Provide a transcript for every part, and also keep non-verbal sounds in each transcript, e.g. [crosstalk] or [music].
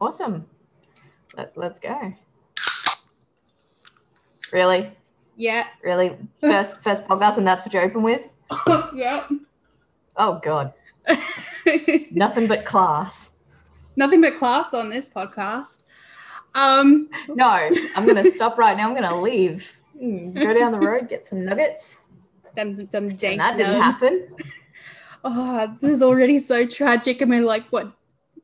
Awesome. Let, let's go. Really? Yeah. Really? First [laughs] first podcast and that's what you open with? [coughs] yeah. Oh god. [laughs] Nothing but class. Nothing but class on this podcast. Um, [laughs] No, I'm gonna stop right now. I'm gonna leave. Mm, Go down the road, get some nuggets. them, them dank And that didn't happen. Oh, this is already so tragic. and we're like, what,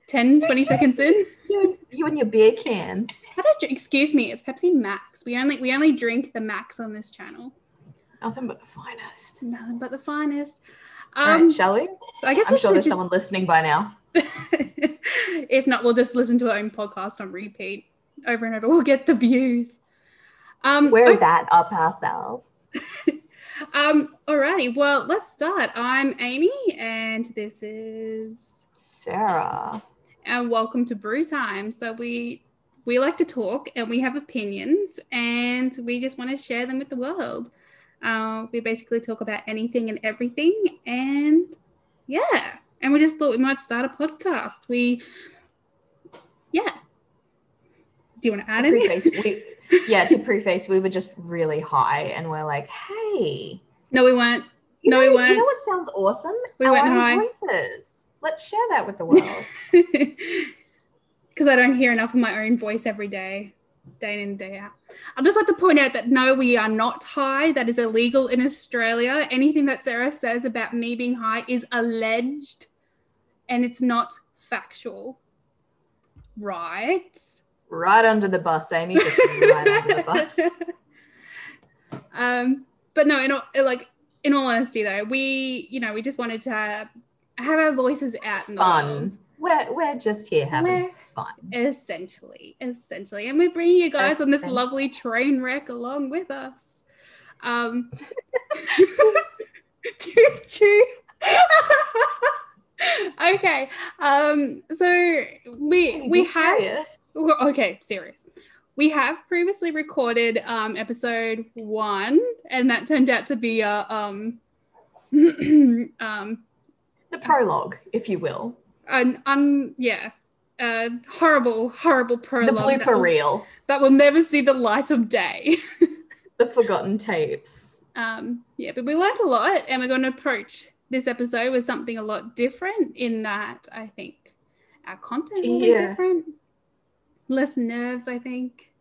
10, 20 seconds in? You, [laughs] you and your beer can. How did excuse me, it's Pepsi Max. We only we only drink the Max on this channel. Nothing but the finest. Nothing but the finest. Um, right, shall we? so I guess I'm sure there's someone listening by now. [laughs] if not, we'll just listen to our own podcast on repeat over and over. We'll get the views. Um, We're okay. that up ourselves. [laughs] Um, alrighty, well, let's start. I'm Amy, and this is Sarah. and welcome to Brew Time. So we we like to talk and we have opinions, and we just want to share them with the world. Uh, we basically talk about anything and everything, and yeah, and we just thought we might start a podcast. We, yeah. Do you want to add to any? preface, we, [laughs] yeah, to preface, we were just really high and we're like, hey, No, we weren't. you No, know, we weren't. You know what sounds awesome? We Our own high. voices. Let's share that with the world. [laughs] because I don't hear enough of my own voice every day, day in and day out. I'd just like to point out that no, we are not high. That is illegal in Australia. Anything that Sarah says about me being high is alleged and it's not factual. Right? right under the bus, Amy. Just [laughs] right under the bus. [laughs] um, but no, in all, like in all honesty though, we you know we just wanted to have, our voices out in the Fun. world. We're, we're just here having We're- fun. Essentially, essentially, and we're bringing you guys on this lovely train wreck along with us. Um, choo [laughs] choo. okay, um, so we we have serious. okay, serious. We have previously recorded um, episode one, and that turned out to be a um, [clears throat] um, the prologue, if you will. an un yeah, a horrible, horrible prologue The that blooper will, reel. that will never see the light of day. [laughs] The forgotten tapes. um, yeah, but we learned a lot, and we're going to approach this episode with something a lot different. In that, I think our content will be different, less nerves. I think.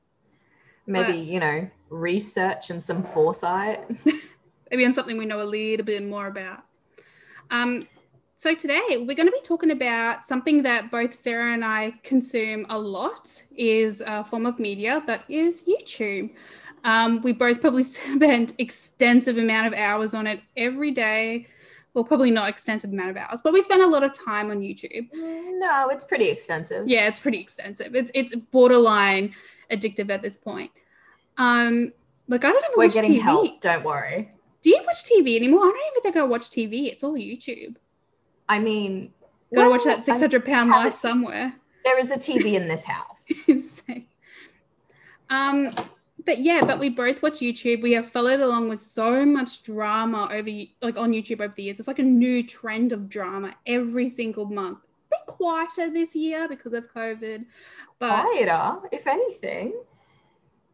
Maybe, But- you know, research and some foresight. [laughs] maybe on something we know a little bit more about. Um, so today we're going to be talking about something that both Sarah and I consume a lot is a form of media that is YouTube. Um, we both probably [laughs] spend extensive amount of hours on it every day. Well, probably not extensive amount of hours, but we spend a lot of time on YouTube. No, it's pretty extensive. Yeah, it's pretty extensive. It's it's borderline addictive at this point. Um, like I don't even We're watch getting TV. help, don't worry. Do you watch TV anymore? I don't even think I watch TV. It's all YouTube. I mean, Gotta watch that 600 pound life somewhere. there is a TV in this house. [laughs] Insane. Um, but yeah, but we both watch YouTube. We have followed along with so much drama over like on YouTube over the years. It's like a new trend of drama every single month. A bit quieter this year because of COVID, but Quieter, if anything.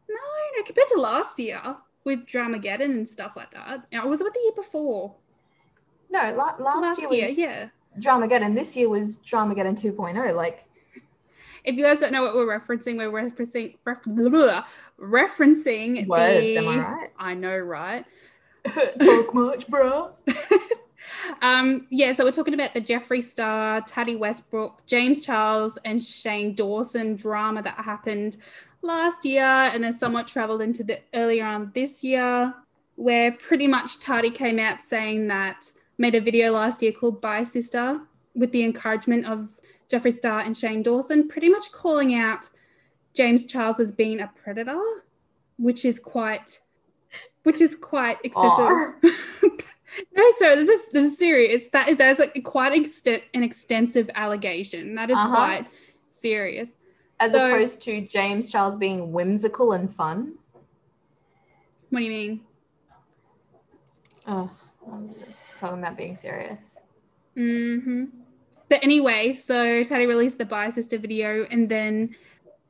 no, no, compared to last year with Dramageddon and stuff like that. Yeah, was it the year before? No, la- last, Last, year year, was yeah. Dramageddon. This year was Dramageddon 2.0. Like, If you guys don't know what we're referencing, we're referencing ref- blah, blah, referencing words, the. am I right? I know, right? [laughs] [laughs] Talk much, bro. [laughs] um, yeah, so we're talking about the Jeffree Star, Tati Westbrook, James Charles, and Shane Dawson drama that happened last year, and then somewhat traveled into the earlier on this year, where pretty much Tati came out saying that made a video last year called "Bye Sister" with the encouragement of Jeffree Star and Shane Dawson, pretty much calling out James Charles as being a predator, which is quite, which is quite excessive. [laughs] No, sir, this is this is serious. That is that is like quite extent an extensive allegation. That is Uh-huh. quite serious. As So- opposed to James Charles being whimsical and fun. What do you mean? Oh, talking about being serious. Mm-hmm. but anyway, so Tati released the Bye Sister video, and then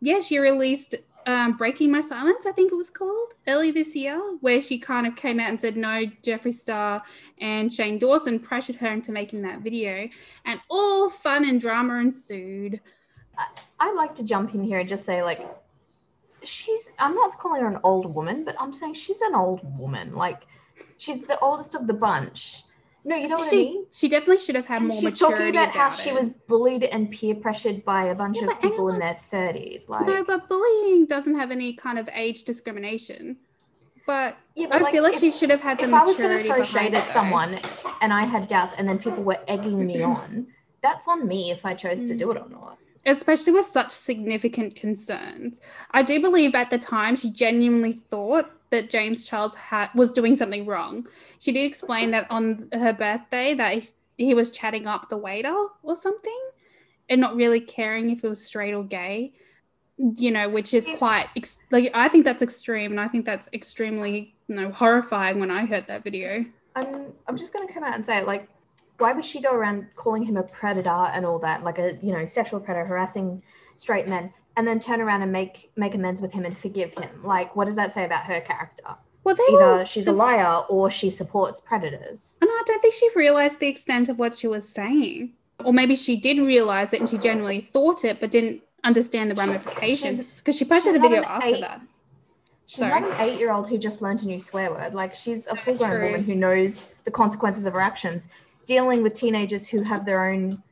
yeah, she released um, Breaking My Silence, I think it was called, early this year, where she kind of came out and said, no, Jeffree Star and Shane Dawson pressured her into making that video. And all fun and drama ensued. I'd like to jump in here and just say, like, she's, I'm not calling her an old woman, but I'm saying she's an old woman. Like, she's the oldest of the bunch. No, you know what she, I mean? She definitely should have had And more she's maturity She's talking about, how about she was bullied and peer pressured by a bunch Yeah, of but people in their 30s. Like, No, but bullying doesn't have any kind of age discrimination. But yeah, I feel like if- she should have had the if I was going to maturity throw shade at though. someone and I had doubts and then people were egging me [clears throat] on, that's on me if I chose to Mm. do it or not. especially with such significant concerns. I do believe at the time she genuinely thought that James Charles had was doing something wrong. She did explain that on her birthday that he, was chatting up the waiter or something and not really caring if it was straight or gay. You know, which is quite ex- like I think that's extreme and I think that's extremely you know horrifying when I heard that video. I'm I'm just going to come out and say it, like why would she go around calling him a predator and all that like a you know sexual predator harassing straight men and then turn around and make make amends with him and forgive him. Like what does that say about her character? Well, they either were she's a liar or she supports predators. And I don't think she realized the extent of what she was saying. Or maybe she did realize it and she uh-huh. genuinely thought it, but didn't understand the She's- ramifications. because she posted a video after eight- that. she's Sorry. not an eight-year-old who just learned a new swear word. Like she's a full-grown woman who knows the consequences of her actions. Dealing with teenagers who have their own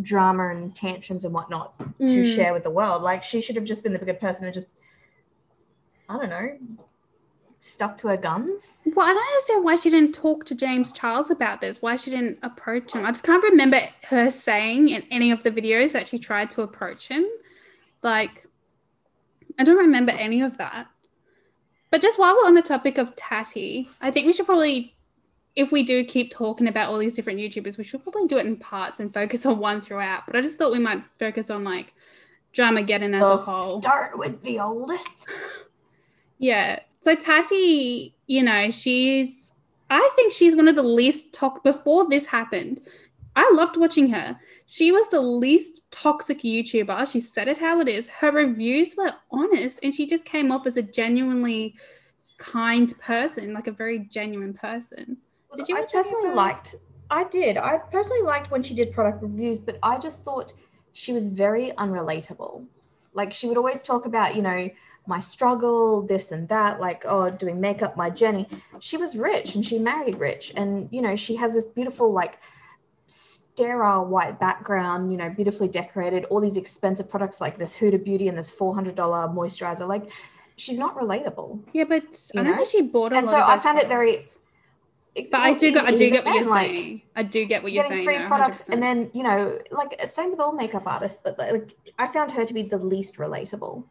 drama and tantrums and whatnot to Mm. share with the world. Like she should have just been the bigger person and just, I don't know, stuck to her guns. Well, I don't understand why she didn't talk to James Charles about this, why she didn't approach him. I just can't remember her saying in any of the videos that she tried to approach him. Like, I don't remember any of that. But just while we're on the topic of Tati, I think we should probably, if we do keep talking about all these different YouTubers, we should probably do it in parts and focus on one throughout. But I just thought we might focus on like Drama Dramageddon as We'll a whole. start with the oldest. [laughs] Yeah. So Tati, you know, she's I think she's one of the least toxic before this happened. I loved watching her. She was the least toxic YouTuber. She said it how it is. Her reviews were honest and she just came off as a genuinely kind person, like a very genuine person. Did you I personally her? liked. I did. I personally liked when she did product reviews, but I just thought she was very unrelatable. Like she would always talk about, you know, my struggle, this and that, like oh, doing makeup, my journey. She was rich and she married rich, and you know, she has this beautiful like sterile white background, you know, beautifully decorated. All these expensive products like this Huda Beauty and this four hundred dollar moisturizer. Like she's not relatable. Yeah, but I don't know? think she bought a And lot so of I found it very- products. But I do, get, I do get what you're like, saying. I do get what you're saying. free though, products 100%. and then you know like same with all makeup artists but like i found her to be the least relatable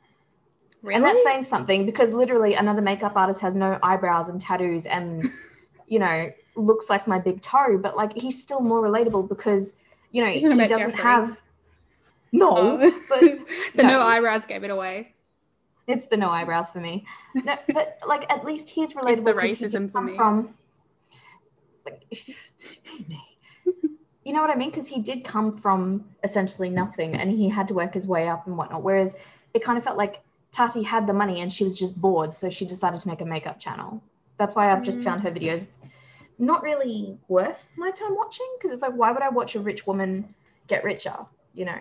really? and that's saying something because literally another makeup artist has no eyebrows and tattoos and [laughs] you know looks like my big toe but like he's still more relatable because you know he doesn't Jeffree. have oh. no Oh. [laughs] but the no. no. eyebrows gave it away. it's the no eyebrows for me no, but like at least he's relatable 'cause the racism did for me. from like [laughs] you know what I mean? Because he did come from essentially nothing and he had to work his way up and whatnot. Whereas it kind of felt like Tati had the money and she was just bored, so she decided to make a makeup channel. That's why I've just Mm. found her videos not really worth my time watching because it's like, why would I watch a rich woman get richer? You know?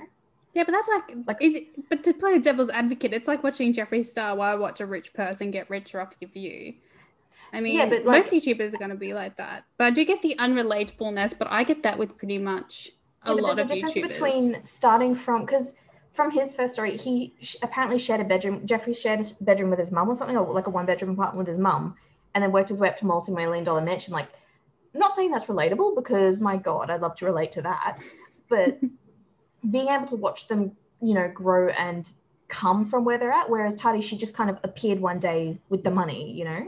Yeah, but that's like, Like- it, but to play a devil's advocate, it's like watching Jeffree Star Why watch a rich person get richer off your view. I mean, Yeah, but, like- most YouTubers are going to be like that. But I do get the unrelatableness, but I get that with pretty much a Yeah, lot of YouTubers. there's a difference YouTubers. between starting from because from his first story, he sh- apparently shared a bedroom. Jeffree shared a bedroom with his mum or something, or like a one bedroom apartment with his mum, and then worked his way up to multi million dollar mansion. Like, not saying that's relatable because my god, I'd love to relate to that, but [laughs] being able to watch them, you know, grow and come from where they're at. Whereas Tati, she just kind of appeared one day with the money, you know,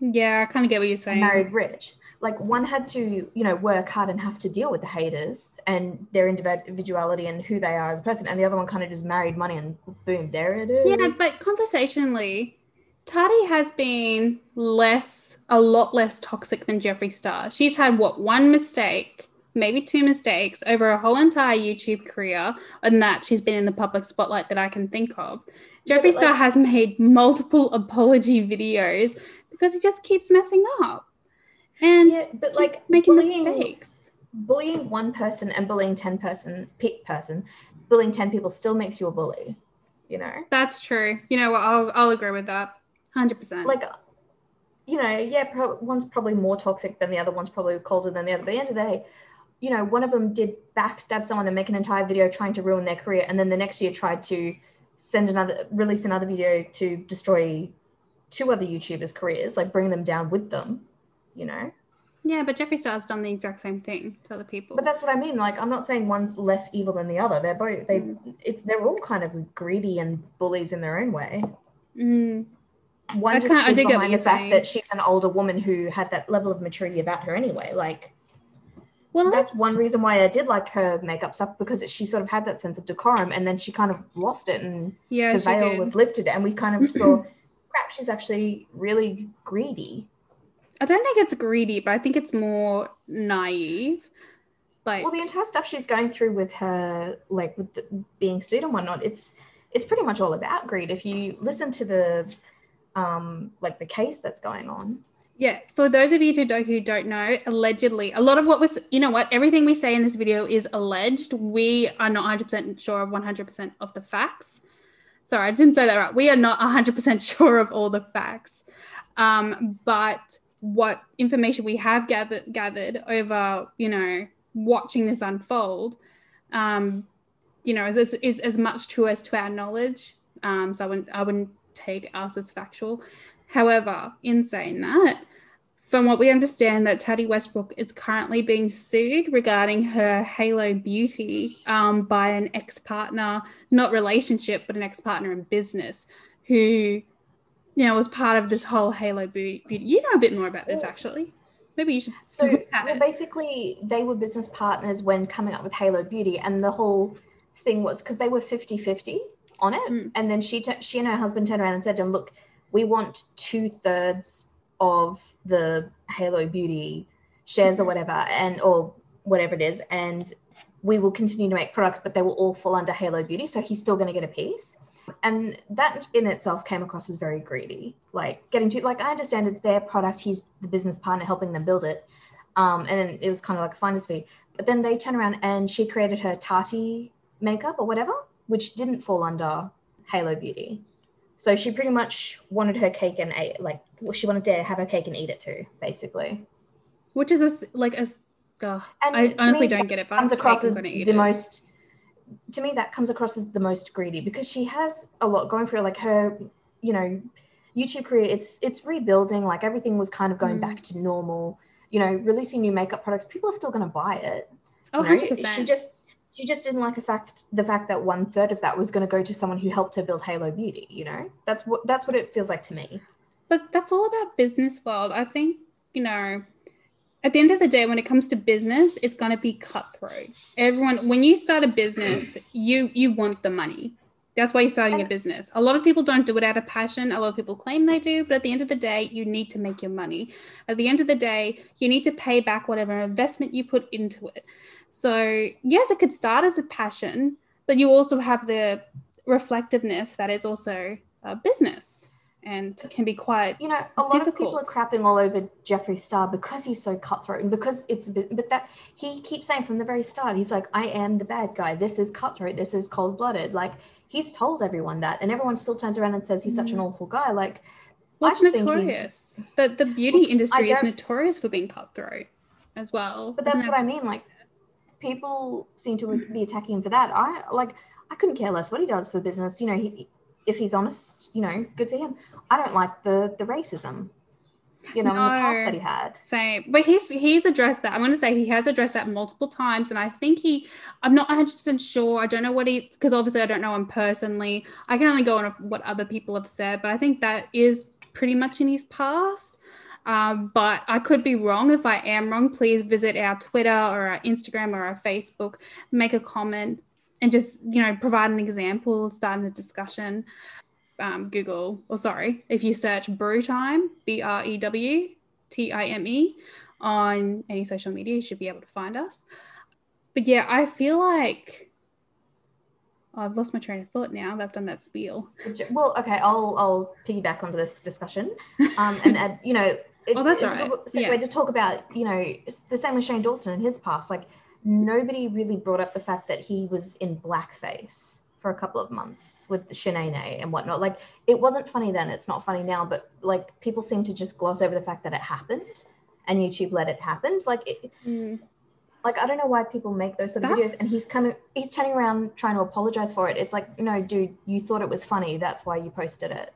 Yeah, I kind of get what you're saying. married rich. Like one had to, you know, work hard and have to deal with the haters and their individuality and who they are as a person, and the other one kind of just married money and boom, there it is. Yeah, but conversationally, Tati has been less, a lot less toxic than Jeffree Star. She's had what one mistake maybe two mistakes over a whole entire YouTube career, and that she's been in the public spotlight that I can think of. Jeffree like- Star has made multiple apology videos because he just keeps messing up and Yeah, but, like, making bullying- mistakes. bullying one person and bullying 10 person pe- person bullying 10 people still makes you a bully you know That's true. You know? I'll, I'll agree with that. 100%. like you know yeah pro- one's probably more toxic than the other one's probably colder than the other but at the end of the day you know one of them did backstab someone and make an entire video trying to ruin their career and then the next year tried to send another release another video to destroy two other youtubers careers like bring them down with them you know yeah, but Jeffree Star's done the exact same thing to other people. But that's what I mean. Like, I'm not saying one's less evil than the other. They're both they. It's they're all kind of greedy and bullies in their own way. Mm, One I just I get behind the fact saying. that she's an older woman who had that level of maturity about her anyway. Like, well, that's let's- one reason why I did like her makeup stuff because it, she sort of had that sense of decorum, and then she kind of lost it, and Yeah, the veil was lifted, and we kind of [laughs] saw, crap, she's actually really greedy. I don't think it's greedy, but I think it's more naive. Like, Well, the entire stuff she's going through with her, like with the, being sued and whatnot, it's it's pretty much all about greed. If you listen to the, um, like the case that's going on. Yeah, for those of you who don't, who don't know, allegedly, a lot of what was, you know what, everything we say in this video is alleged. We are not 100% sure of 100% of the facts. Sorry, I didn't say that right. We are not 100% [laughs] sure of all the facts. Um, but what information we have gathered, gathered over, you know, watching this unfold, um, you know, is, is, is as much to us to our knowledge. Um, so I wouldn't, I wouldn't take us as factual. However, in saying that, from what we understand, that Tati Westbrook is currently being sued regarding her Halo Beauty um, by an ex-partner, not relationship, but an ex-partner in business, who, you know, was part of this whole Halo Beauty. You know a bit more about this, actually. Maybe you should So well, basically, they were business partners when coming up with Halo Beauty, and the whole thing was because they were 50-50 on it, Mm. and then she t- she and her husband turned around and said to him, "Look, we want two thirds of the Halo Beauty shares or whatever, and or whatever it is, and we will continue to make products, but they will all fall under Halo Beauty. So he's still going to get a piece." And that in itself came across as very greedy. Like getting to like I understand it's their product, he's the business partner helping them build it, um, and it was kind of like a finder's fee. But then they turn around and she created her Tati makeup or whatever, which didn't fall under Halo Beauty. So she pretty much wanted her cake and ate like well, she wanted to have her cake and eat it too, basically. Which is a, like a, And I honestly don't get it, but Comes across as the it. most. To me, that comes across as the most greedy because she has a lot going for her. Like her, you know, YouTube career. It's it's rebuilding. Like everything was kind of going Mm. back to normal. You know, releasing new makeup products. People are still going to buy it. Oh, you know? 100%. She just she just didn't like the fact the fact that one third of that was going to go to someone who helped her build Halo Beauty. You know, that's what that's what it feels like to me. But that's all about business world. I think, you know, at the end of the day, when it comes to business, it's gonna be cutthroat. Everyone when you start a business, you you want the money. That's why you're starting a business. A lot of people don't do it out of passion. A lot of people claim they do, but at the end of the day, you need to make your money. At the end of the day, you need to pay back whatever investment you put into it. So, yes, it could start as a passion, but you also have the reflectiveness that is also a business and can be quite you know, a lot of people are crapping all over Jeffree Star because he's so cutthroat and because it's a bit, but that he keeps saying from the very start, he's like, I am the bad guy. This is cutthroat. This is cold blooded. Like he's told everyone that, and everyone still turns around and says he's such an Mm. awful guy. Like, Well, it's just think he's- notorious. The the beauty Well, industry is notorious for being cutthroat as well. but that's And what I mean. Like, people seem to be attacking him for that. I like, I couldn't care less what he does for business. You know, he, if he's honest, you know, good for him. I don't like the the racism. You know, in the past that he had. Same, but he's he's addressed that. I'm going to say he has addressed that multiple times, and I think he. I'm not 100 percent sure. I don't know what he because obviously I don't know him personally. I can only go on what other people have said, but I think that is pretty much in his past. Um, but I could be wrong. If I am wrong, please visit our Twitter or our Instagram or our Facebook, make a comment, and just you know provide an example, start a discussion. Um, Google, or sorry, if you search Brew Time, B R E W T I M E, on any social media. You should be able to find us. But yeah, I feel like oh, I've lost my train of thought now. I've done that spiel. Well, okay, I'll I'll piggyback onto this discussion, [laughs] um, and add, you know, it, Oh, that's it's all a right. good segue Yeah. to talk about, you know, the same with Shane Dawson and his past. Like nobody really brought up the fact that he was in blackface for a couple of months with the Shananay and whatnot. Like it wasn't funny then, it's not funny now, but like people seem to just gloss over the fact that it happened and YouTube let it happen. Like it, Mm. like I don't know why people make those sort of That's- videos and he's coming he's turning around trying to apologize for it. It's like, no, dude, you thought it was funny, that's why you posted it.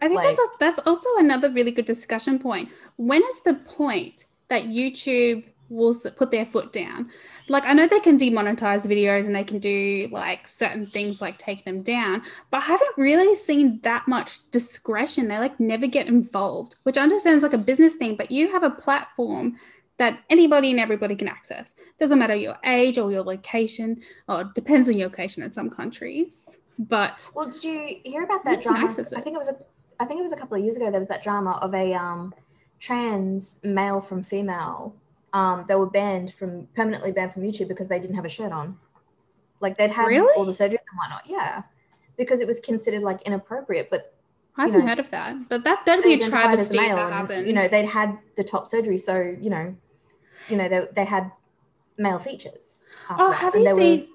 I think Like- that's that's also another really good discussion point. When is the point that YouTube will put their foot down? Like I know they can demonetize videos and they can do like certain things like take them down, but I haven't really seen that much discretion. They like never get involved, which I understand is like a business thing, but you have a platform that anybody and everybody can access. Doesn't matter your age or your location, or depends on your location in some countries. But Well, did you hear about that drama? I think it was a I think it was a couple of years ago there was that drama of a um trans male from female. Um, they were banned from permanently banned from YouTube because they didn't have a shirt on. Like they'd had Really? all the surgeries and whatnot. Yeah. Because it was considered like inappropriate, but I haven't know, heard of that. But that that'd be a travesty if that and. You know, they'd had the top surgery, so you know, you know, they, they had male features. oh, have you they were- seen?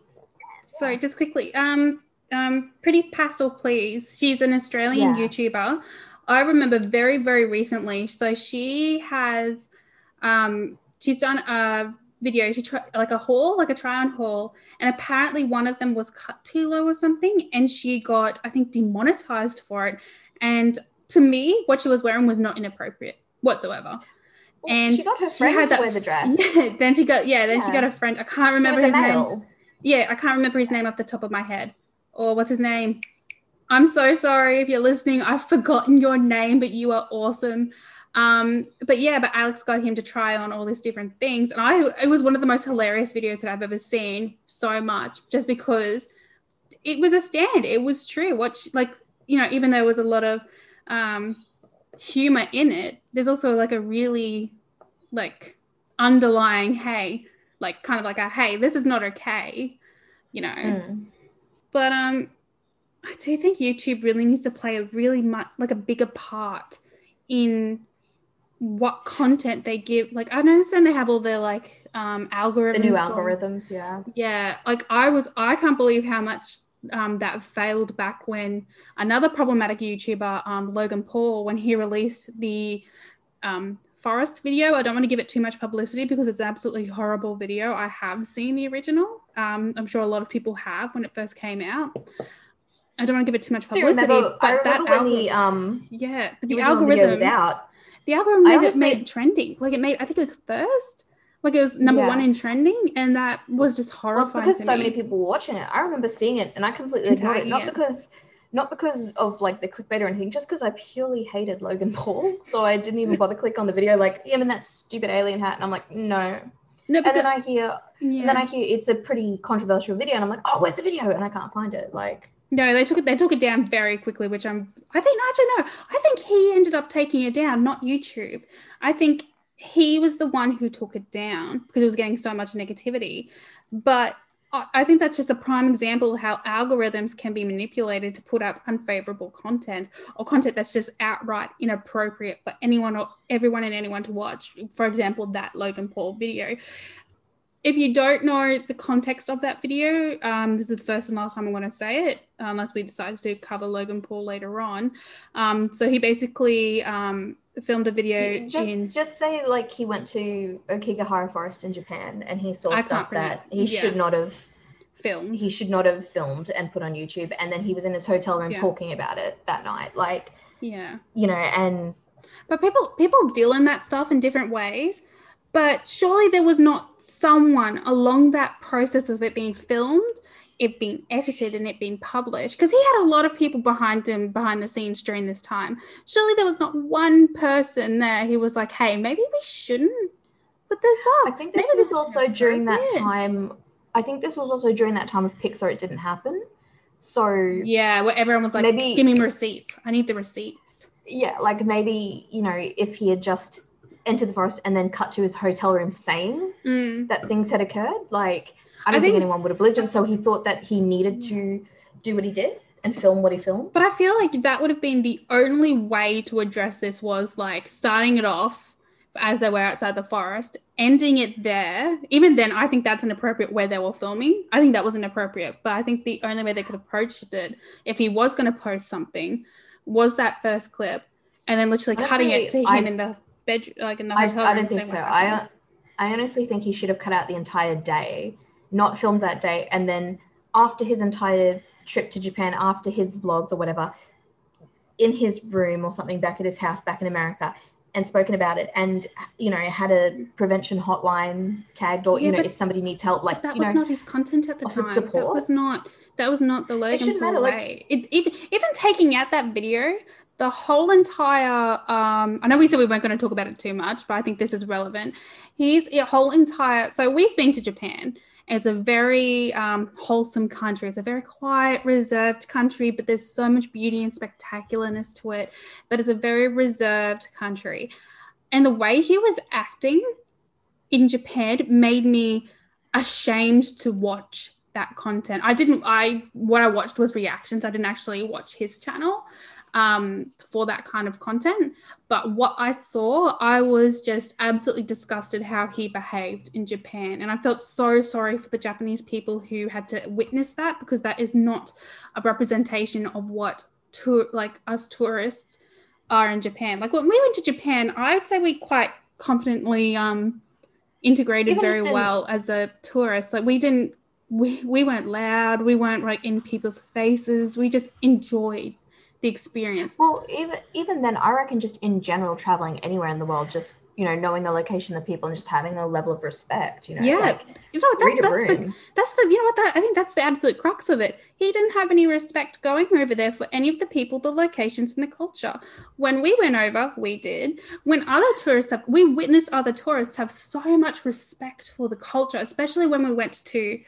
Sorry, just quickly. Um, um, Pretty Pastel, please. She's an Australian Yeah. YouTuber. I remember very, very recently. So she has, um, she's done a video. She tried like a haul, like a try on haul, and apparently one of them was cut too low or something, and she got, I think, demonetized for it. And to me, what she was wearing was not inappropriate whatsoever. Well, and she got her she friend had to that wear the dress. [laughs] Yeah, then she got yeah, then she got a friend. I can't remember his name. Yeah, I can't remember his name off the top of my head. Or what's his name? I'm so sorry if you're listening. I've forgotten your name, but you are awesome. Um, but yeah, but Alex got him to try on all these different things, and I it was one of the most hilarious videos that I've ever seen. So much, just because it was a stand. It was true. What she- like you know, even though there was a lot of um, humor in it, there's also like a really like underlying hey, like kind of like a hey, this is not okay, you know. Mm. But um, I do think YouTube really needs to play a really much like a bigger part in what content they give. Like I understand they have all their like um algorithms. The new algorithms, yeah. yeah, like I was, I can't believe how much um, that failed back when another problematic YouTuber, um, Logan Paul, when he released the um, forest video. I don't want to give it too much publicity because it's an absolutely horrible video. I have seen the original. Um, I'm sure a lot of people have when it first came out. I don't want to give it too much I publicity, remember, but I that remember the algorithm, um yeah, but the the original was out. The algorithm I made it, made it trending. Like it made, I think it was first. Like it was number Yeah. one in trending, and that was just horrifying. Well, because so me. many people were watching it. I remember seeing it and I completely ignored it. Not it. because not because of like the clickbait or anything, just because I purely hated Logan Paul. So I didn't even bother click on the video like him in that stupid alien hat. And I'm like, no. No, And then I hear yeah. and then I hear it's a pretty controversial video and I'm like, oh, where's the video? And I can't find it. Like no, they took it. They took it down very quickly, which I'm. I think no, actually no. I think he ended up taking it down, not YouTube. I think he was the one who took it down because it was getting so much negativity. But I I think that's just a prime example of how algorithms can be manipulated to put up unfavorable content or content that's just outright inappropriate for anyone or everyone and anyone to watch. For example, that Logan Paul video. If you don't know the context of that video, um, this is the first and last time I'm going to say it, unless we decide to cover Logan Paul later on. Um, so he basically um, filmed a video just in. just say like he went to Aokigahara Forest in Japan and he saw I stuff that he Yeah. should not have filmed. he should not have filmed and put on YouTube and then he was in his hotel room Yeah. talking about it that night. Like, yeah. you know, and But people people deal in that stuff in different ways. But surely there was not someone along that process of it being filmed, it being edited, and it being published. Because he had a lot of people behind him behind the scenes during this time. Surely there was not one person there who was like, "Hey, maybe we shouldn't put this up. I think this Maybe was is also during that inappropriate." time. I think this was also during that time of Pixar. It didn't happen. So Yeah, where everyone was like, Maybe- "Give me receipts. I need the receipts." yeah, like maybe you know if he had just enter the forest and then cut to his hotel room saying Mm. that things had occurred. Like, I don't I think, think- anyone would have believed him. So he thought that he needed to do what he did and film what he filmed. But I feel like that would have been the only way to address this was like starting it off as they were outside the forest, ending it there. Even then, I think that's inappropriate where they were filming. I think that was inappropriate. But I think the only way they could have approached it, if he was going to post something, was that first clip, and then literally cutting it to him I- in the bedroom, like in the I, hotel I room. don't think so. I. I honestly think he should have cut out the entire day, not filmed that day, and then after his entire trip to Japan, after his vlogs or whatever, in his room or something back at his house back in America, and spoken about it, and you know had a prevention hotline tagged, or Yeah, you know if somebody needs help, like that was know. not his content at the time. That was not. That was not the Logan shouldn't Paul matter, like- way. It, even even taking out that video, the whole entire. Um, I know we said we weren't going to talk about it too much, but I think this is relevant. He's a whole entire. So we've been to Japan. It's a very um, wholesome country. It's a very quiet, reserved country, but there's so much beauty and spectacularness to it. but it's a very reserved country, and the way he was acting in Japan made me ashamed to watch that content. I didn't I what I watched was reactions. I didn't actually watch his channel um for that kind of content, but what I saw, I was just absolutely disgusted how he behaved in Japan and I felt so sorry for the Japanese people who had to witness that because that is not a representation of what tour like us tourists are in Japan. Like when we went to Japan, I would say we quite confidently um integrated very well as a tourist. Like we didn't we we weren't loud, we weren't like in people's faces. We just enjoyed the experience. Well, even even then, I reckon just in general, traveling anywhere in the world, just you know, knowing the location the people and just having a level of respect, you know, Yeah, like You know, that, that's the that's the you know what that I think that's the absolute crux of it. He didn't have any respect going over there for any of the people, the locations, and the culture. When we went over, we did. When other tourists have, we witnessed other tourists have so much respect for the culture, especially when we went to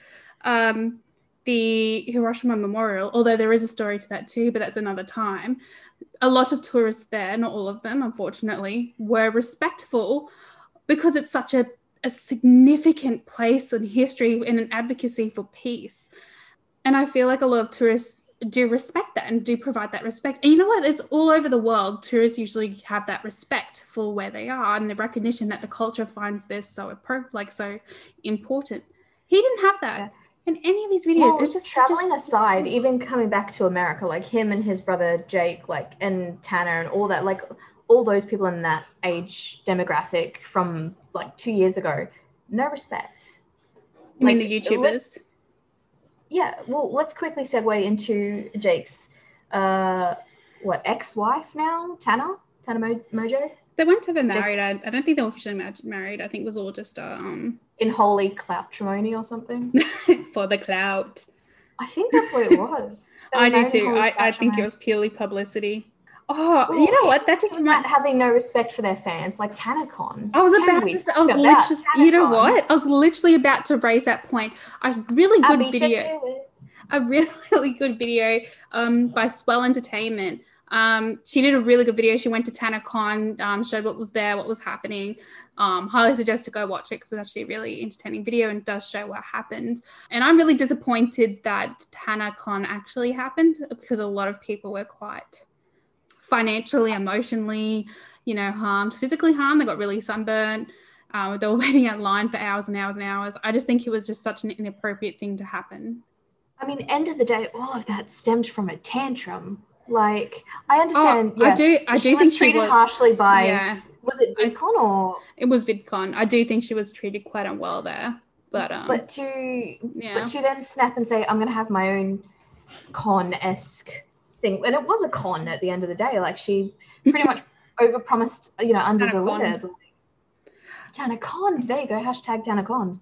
um, the Hiroshima Memorial. Although there is a story to that too, but that's another time. A lot of tourists there, not all of them, unfortunately, were respectful because it's such a a significant place in history and an advocacy for peace. And I feel like a lot of tourists do respect that and do provide that respect. And you know what? It's all over the world. Tourists usually have that respect for where they are and the recognition that the culture finds this so like so important. He didn't have that Yeah. In any of his videos. Well, it's just a- traveling aside, even coming back to America, like him and his brother Jake, like and Tana and all that, like all those people in that age demographic from like two years ago, no respect. You mean the YouTubers? Yeah, well, let's quickly segue into Jake's, uh, what ex-wife now, Tana, Tana Mo- Mojo, They weren't ever married. I, I don't think they were officially ma- married. I think it was all just um in holy cloutrimony or something. [laughs] for the clout. I think that's what it [laughs] was. I do too. I, I think it was purely publicity. Oh, Well, you know what? That just about having no respect for their fans, like TanaCon. I was about to say, I was literally, you know what? I was literally about to raise that point. A really good video, a really, [laughs] really good video um, by Swell Entertainment. Um, she did a really good video. She went to TanaCon, um, showed what was there, what was happening. Um, highly suggest to go watch it because it's actually a really entertaining video and does show what happened. And I'm really disappointed that TanaCon actually happened because a lot of people were quite financially, emotionally, you know, harmed, physically harmed. They got really sunburnt. Um, they were [laughs] waiting out line for hours and hours and hours. I just think it was just such an inappropriate thing to happen. I mean, end of the day, all of that stemmed from a tantrum. Like, I understand. Oh, I do- I she do was think she treated was- harshly by. yeah, Was it VidCon or? it was VidCon. I do think she was treated quite unwell there. But um, But to yeah, but to then snap and say, I'm gonna have my own con esque thing, and it was a con at the end of the day. Like she [laughs] pretty much overpromised, you know, under delivered. TanaCon. There you go. Hashtag TanaCon.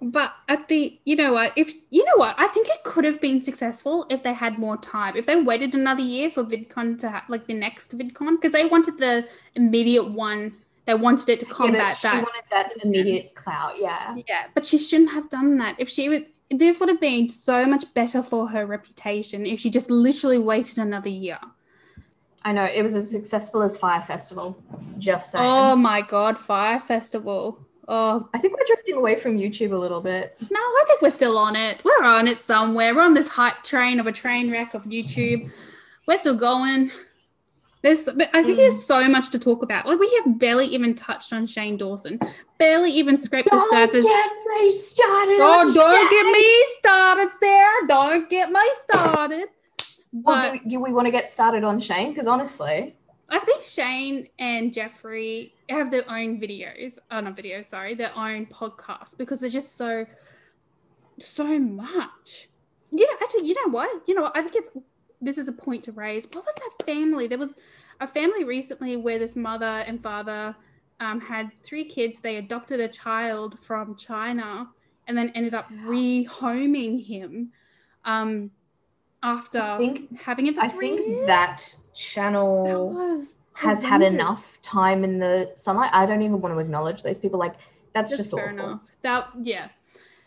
But at the, you know what? If you know what, I think it could have been successful if they had more time. If they waited another year for VidCon to ha- like the next VidCon, because they wanted the immediate one. They wanted it to Yeah, combat she that. wanted that immediate clout. Yeah. Yeah, but she shouldn't have done that. If she would, this would have been so much better for her reputation if she just literally waited another year. I know it was as successful as Fyre Festival. Just saying. Oh my god, Fyre Festival. Oh I think we're drifting away from YouTube a little bit. no, I think we're still on it. We're on it somewhere. We're on this hype train of a train wreck of YouTube. We're still going. There's, but I think Mm. there's so much to talk about. Like we have barely even touched on Shane Dawson. Barely even scraped the surface. get me started. Oh, don't Shane. get me started, Sarah. Don't get me started. Well, do, we, do we want to get started on Shane? Because honestly, I think Shane and Jeffree have their own videos. Oh, not videos, sorry, their own podcast because they're just so, so much. You know, actually, you know what? You know what? I think it's this is a point to raise. What was that family? There was a family recently where this mother and father um, had three kids. They adopted a child from China and then ended up rehoming him um, after think- having for I three think years. that That channel was has had enough time in the sunlight. I don't even want to acknowledge those people. Like that's, That's just fair awful. enough. That yeah,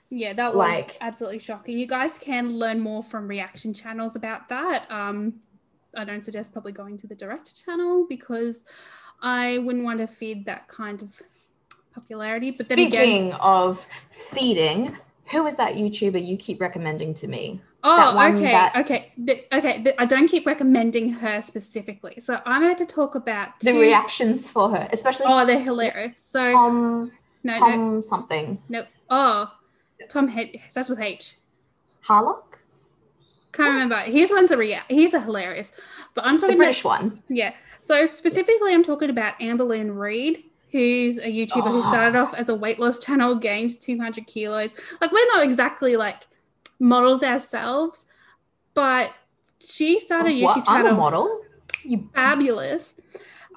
yeah, that was Like- absolutely shocking. You guys can learn more from reaction channels about that. Um, I don't suggest probably going to the direct channel because I wouldn't want to feed that kind of popularity. But then again, Speaking of feeding, who is that YouTuber you keep recommending to me? Oh, okay, that- okay, th- okay. th- I don't keep recommending her specifically, so I'm going to talk about The reactions for her, especially Oh, they're hilarious. So Tom no, no, Tom something no. Oh, Tom H. Starts with H. Harlock, Can't remember. His one's a rea- He's a hilarious. But I'm the talking British one. yeah. So specifically, I'm talking about Amberlynn Reed, who's a YouTuber who Oh. started off as a weight loss channel, gained 200 kilos. Like we're not exactly like models ourselves, but she started a What? YouTube I'm a model. You Fabulous.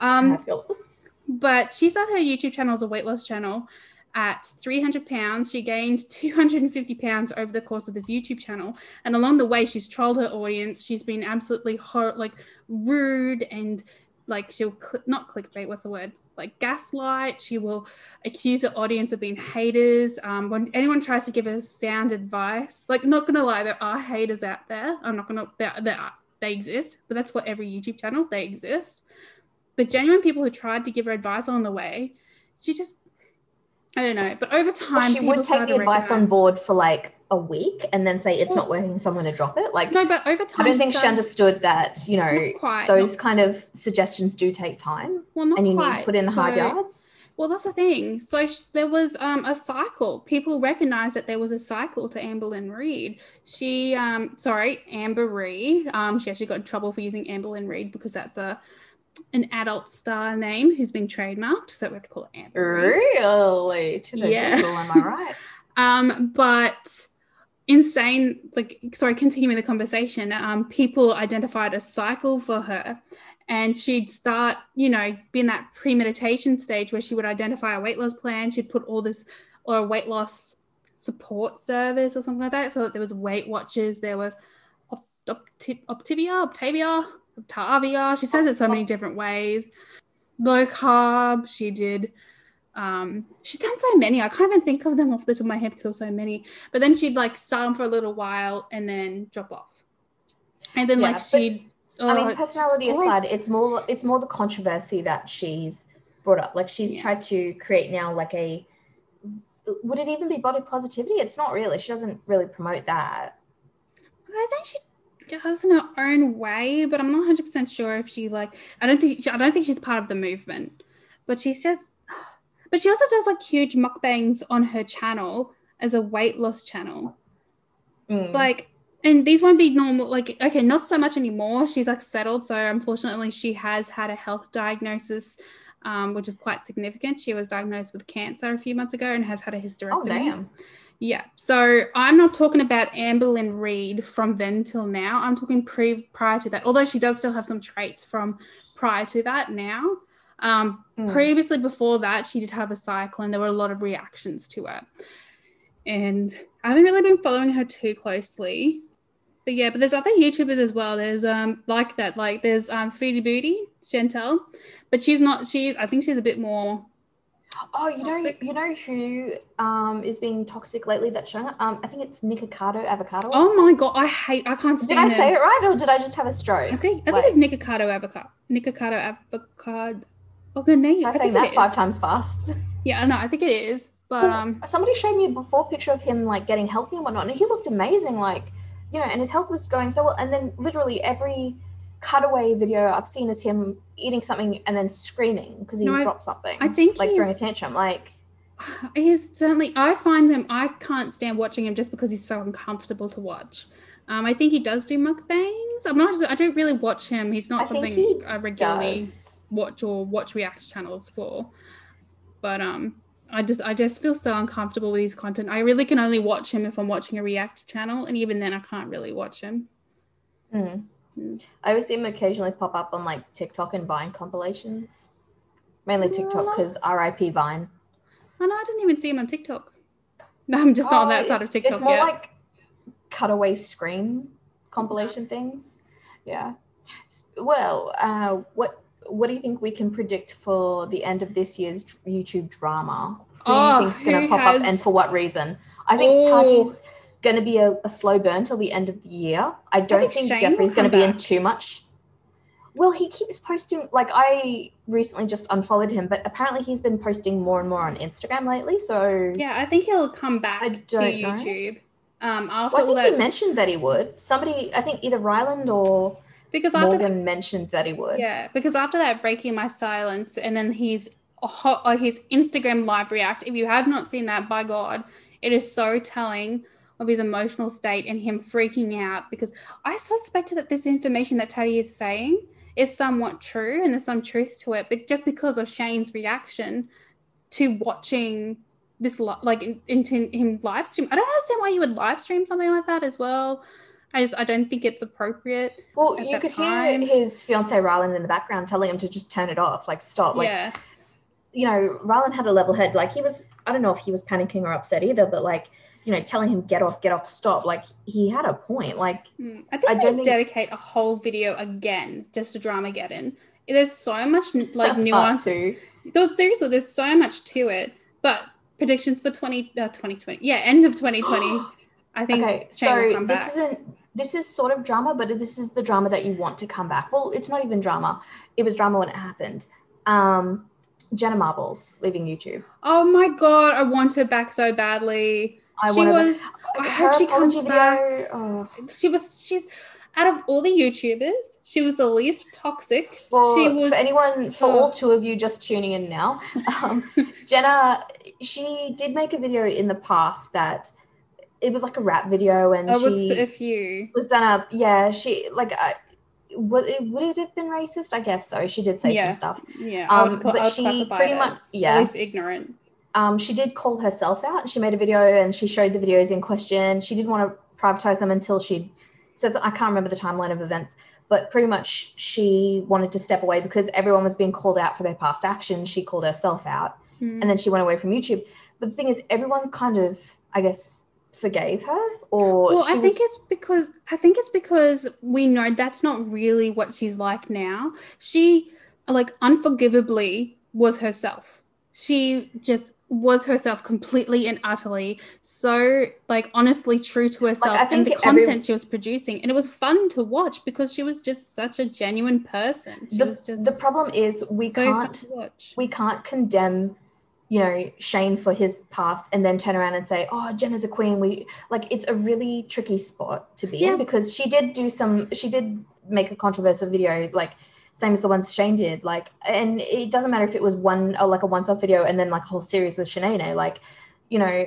Um, fabulous. but she started her YouTube channel as a weight loss channel at 300 pounds. She gained 250 pounds over the course of this YouTube channel. And along the way, she's trolled her audience. She's been absolutely hor- like rude and like she'll cl- not clickbait. What's the word? Like gaslight. She will accuse her audience of being haters. Um, when anyone tries to give her sound advice, like not gonna lie, there are haters out there. I'm not gonna. They exist, but that's what every YouTube channel they exist but genuine people who tried to give her advice on the way, she just, I don't know. But over time, Well, she would take the advice on board for like a week and then say it's Well- not working, so I'm going to drop it. Like No, but over time, I don't think she understood that you know quite. those not- kind of suggestions do take time, well, not and you quite. need to put in the hard yards. Well, that's the thing. So sh- there was um, a cycle. People recognized that there was a cycle to Amber Amberlynn Reed. She, um, sorry, Amber Reed. Um, she actually got in trouble for using Amber Amberlynn Reed because that's a an adult star name who's been trademarked. So we have to call it Amber Really? To the Yeah. Am I [laughs] right? Um, but insane, like, sorry, continuing the conversation, um, people identified a cycle for her. And she'd start, you know, be in that premeditation stage where she would identify a weight loss plan. She'd put all this, or a weight loss support service or something like that. So that there was Weight Watchers, there was Op- Opti- Optivia, Octavia, Octavia. She says it so many different ways. Low carb. She did um she's done so many i can't even think of them off the top of my head because there were so many but then she'd like start them for a little while and then drop off and then Yeah, like she'd I oh, mean, personality just always- aside, it's more it's more the controversy that she's brought up. Like she's Yeah. tried to create now like a would it even be body positivity? It's not really. She doesn't really promote that. i think she does in her own way but i'm not 100% sure if she like i don't think i don't think she's part of the movement but she's just [sighs] but she also does like huge mukbangs on her channel as a weight loss channel Mm. like and these won't be normal like okay not so much anymore she's like settled so unfortunately she has had a health diagnosis um, which is quite significant she was diagnosed with cancer a few months ago and has had a hysterectomy oh damn. Yeah so i'm not talking about amberlynn reed from then till now. I'm talking pre prior to that although she does still have some traits from prior to that now. Um, Mm. previously before that she did have a cycle and there were a lot of reactions to it. And i haven't really been following her too closely. But yeah but there's other youtubers as well. There's um like that like there's um Foodie Beauty Chantal. But she's not she i think she's a bit more Oh, you know, you know who um is being toxic lately? That's showing up. Um, I think it's Nikocado Avocado. oh my god i hate i can't did stand I say it right, or did I just have a stroke? i think i think it's nikocado avocado Nikocado avocado. Oh, good name. I saying think that five is. times fast. Yeah, no, I think it is. But um, somebody showed me a before picture of him like getting healthy and whatnot, and he looked amazing. Like, you know, and his health was going so well. And then literally every cutaway video I've seen is him eating something and then screaming because he's No, dropped something. I think like throwing a tantrum. Like, [sighs] he's certainly. I find him. I can't stand watching him just because he's so uncomfortable to watch. Um, I think he does do mukbangs. I'm not. I don't really watch him. He's not I something I regularly does. watch or watch react channels for. But um, I just I just feel so uncomfortable with his content. I really can only watch him if I'm watching a react channel, and even then, I can't really watch him. Mm. Mm. I always see him occasionally pop up on like TikTok and Vine compilations. Mainly TikTok Aw. because RIP Vine. Oh no, I didn't even see him on TikTok. [laughs] No, I'm just not on Oh, that side of TikTok It's more yet. like cutaway screen compilation things. Yeah. Well, uh, what what do you think we can predict for the end of this year's YouTube drama? Who Oh, do you think's going to pop has- up and for what reason? I think Oh. Tati's going to be a, a slow burn till the end of the year. I don't think think, Jeffree's going to be in too much. Well, he keeps posting. Like I recently just unfollowed him, but apparently he's been posting more and more on Instagram lately. So Yeah, I think he'll come back I to know. YouTube. Um, after Well, I think he mentioned that he would. Somebody, I think either Ryland or because after that, Morgan mentioned that he would. yeah, because after that breaking my silence, and then his hot, uh, his Instagram live react. If you have not seen that, by God, it is so telling of his emotional state and him freaking out because I suspected that this information that Tati is saying is somewhat true and there's some truth to it, but just because of Shane's reaction to watching this like in- into him live stream. I don't understand why you would live stream something like that as well. I just I don't think it's appropriate. Well, you could time- hear his fiance Ryland in the background telling him to just turn it off, like stop. Like yeah. you know, Ryland had a level head. Like he was, I don't know if he was panicking or upset either, but like you know, telling him get off, get off, stop. Like he had a point. Like Mm, I think I don't think- dedicate a whole video again just to Dramageddon. There's so much like nuance. two. Seriously, there's so much to it. But predictions for 20, uh, 2020, yeah, end of 2020. [gasps] I think Okay, so this isn't. This is sort of drama, but this is the drama that you want to come back. Well, it's not even drama. It was drama when it happened. Um, Jenna Marbles leaving YouTube. Oh my god, I want her back so badly. I she back. was. I her hope she comes back. video, oh. She was. She's out of all the YouTubers, she was the least toxic. For, she was. for anyone, for Oh. all two of you just tuning in now, [laughs] um, Jenna, she did make a video in the past that it was like a rap video, and Oh, she it's a few. was done up. Yeah, she like. Uh, would it, would it have been racist? I guess so. She did say Yeah. some stuff. Yeah, I Um, would, but I she pretty much- yeah. at least ignorant. Um, she did call herself out. and She made a video and she showed the videos in question. She didn't want to privatize them until she says I can't remember the timeline of events, but pretty much she wanted to step away because everyone was being called out for their past actions. She called herself out, Mm. and then she went away from YouTube. But the thing is, everyone kind of, I guess, forgave her, or Well, I was, think it's because I think it's because we know that's not really what she's like now. She like unforgivably was herself. She just was herself completely and utterly so like honestly true to herself I and the think every- content she was producing. And it was fun to watch because she was just such a genuine person. She the, was just the problem is we so can't watch. we can't condemn you know shane for his past and then turn around and say oh jenna's a queen. We like it's a really tricky spot to be Yeah. in because she did do some she did make a controversial video like same as the ones shane did like and it doesn't matter if it was one or like a once off video and then like a whole series with Shananay, like you know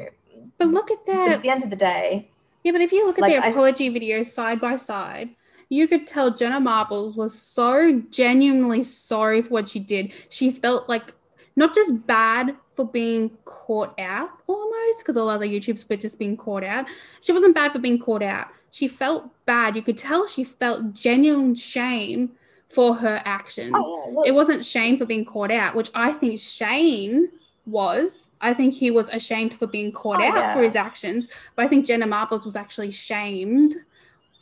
but look at that at the end of the day Yeah, but if you look at Like, their I- apology videos side by side, you could tell Jenna Marbles was so genuinely sorry for what she did. She felt like not just bad for being caught out almost, because all other YouTubers were just being caught out. She wasn't bad for being caught out. She felt bad. You could tell she felt genuine shame for her actions oh, yeah, it wasn't Shane for being caught out, which I think Shane was. I think he was ashamed for being caught Oh, out for his actions, but I think Jenna Marbles was actually shamed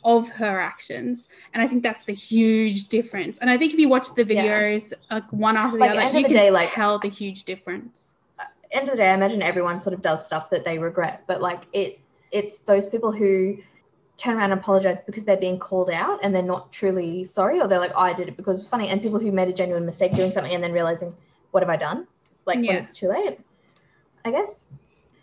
of her actions, and I think that's the huge difference. And I think if you watch the Yeah. videos like one after the Like, other, you the can day, like- tell the huge difference. Uh, end of the day, I imagine everyone sort of does stuff that they regret, but like it, it's those people who turn around and apologize because they're being called out and they're not truly sorry, or they're like, oh, I did it because it's funny. And people who made a genuine mistake doing something and then realizing, what have I done? Like Yeah. when it's too late. I guess.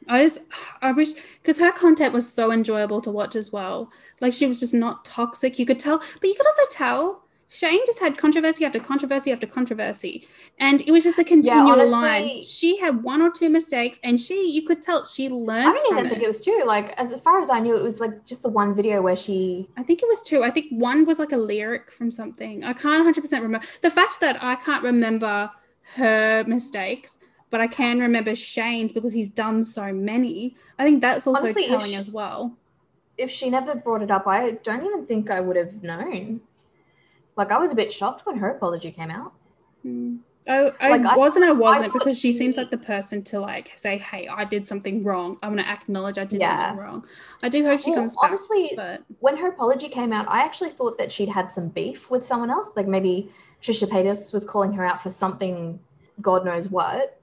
I just, I wish, because her content was so enjoyable to watch as well. Like she was just not toxic. You could tell, but you could also tell Shane just had controversy after controversy after controversy, and it was just a continual honestly- line. She had one or two mistakes, and she, you could tell, she learned. I don't even think it was two. Like as far as I knew, it was like just the one video where she I think it was two. I think one was like a lyric from something. I can't 100% remember. The fact that I can't remember her mistakes, but I can remember Shane's because he's done so many. I think that's also Honestly, telling she- as well. if she never brought it up, I don't even think I would have known. Like I was a bit shocked when her apology came out. Mm. I, I Like, I- wasn't, I wasn't thought because she, she- seems like the person to like say, "Hey, I did something wrong. I'm gonna acknowledge I did Yeah. something wrong." I do hope she Well, comes back, honestly, but when her apology came out, I actually thought that she'd had some beef with someone else. Like maybe Trisha Paytas was calling her out for something, God knows what,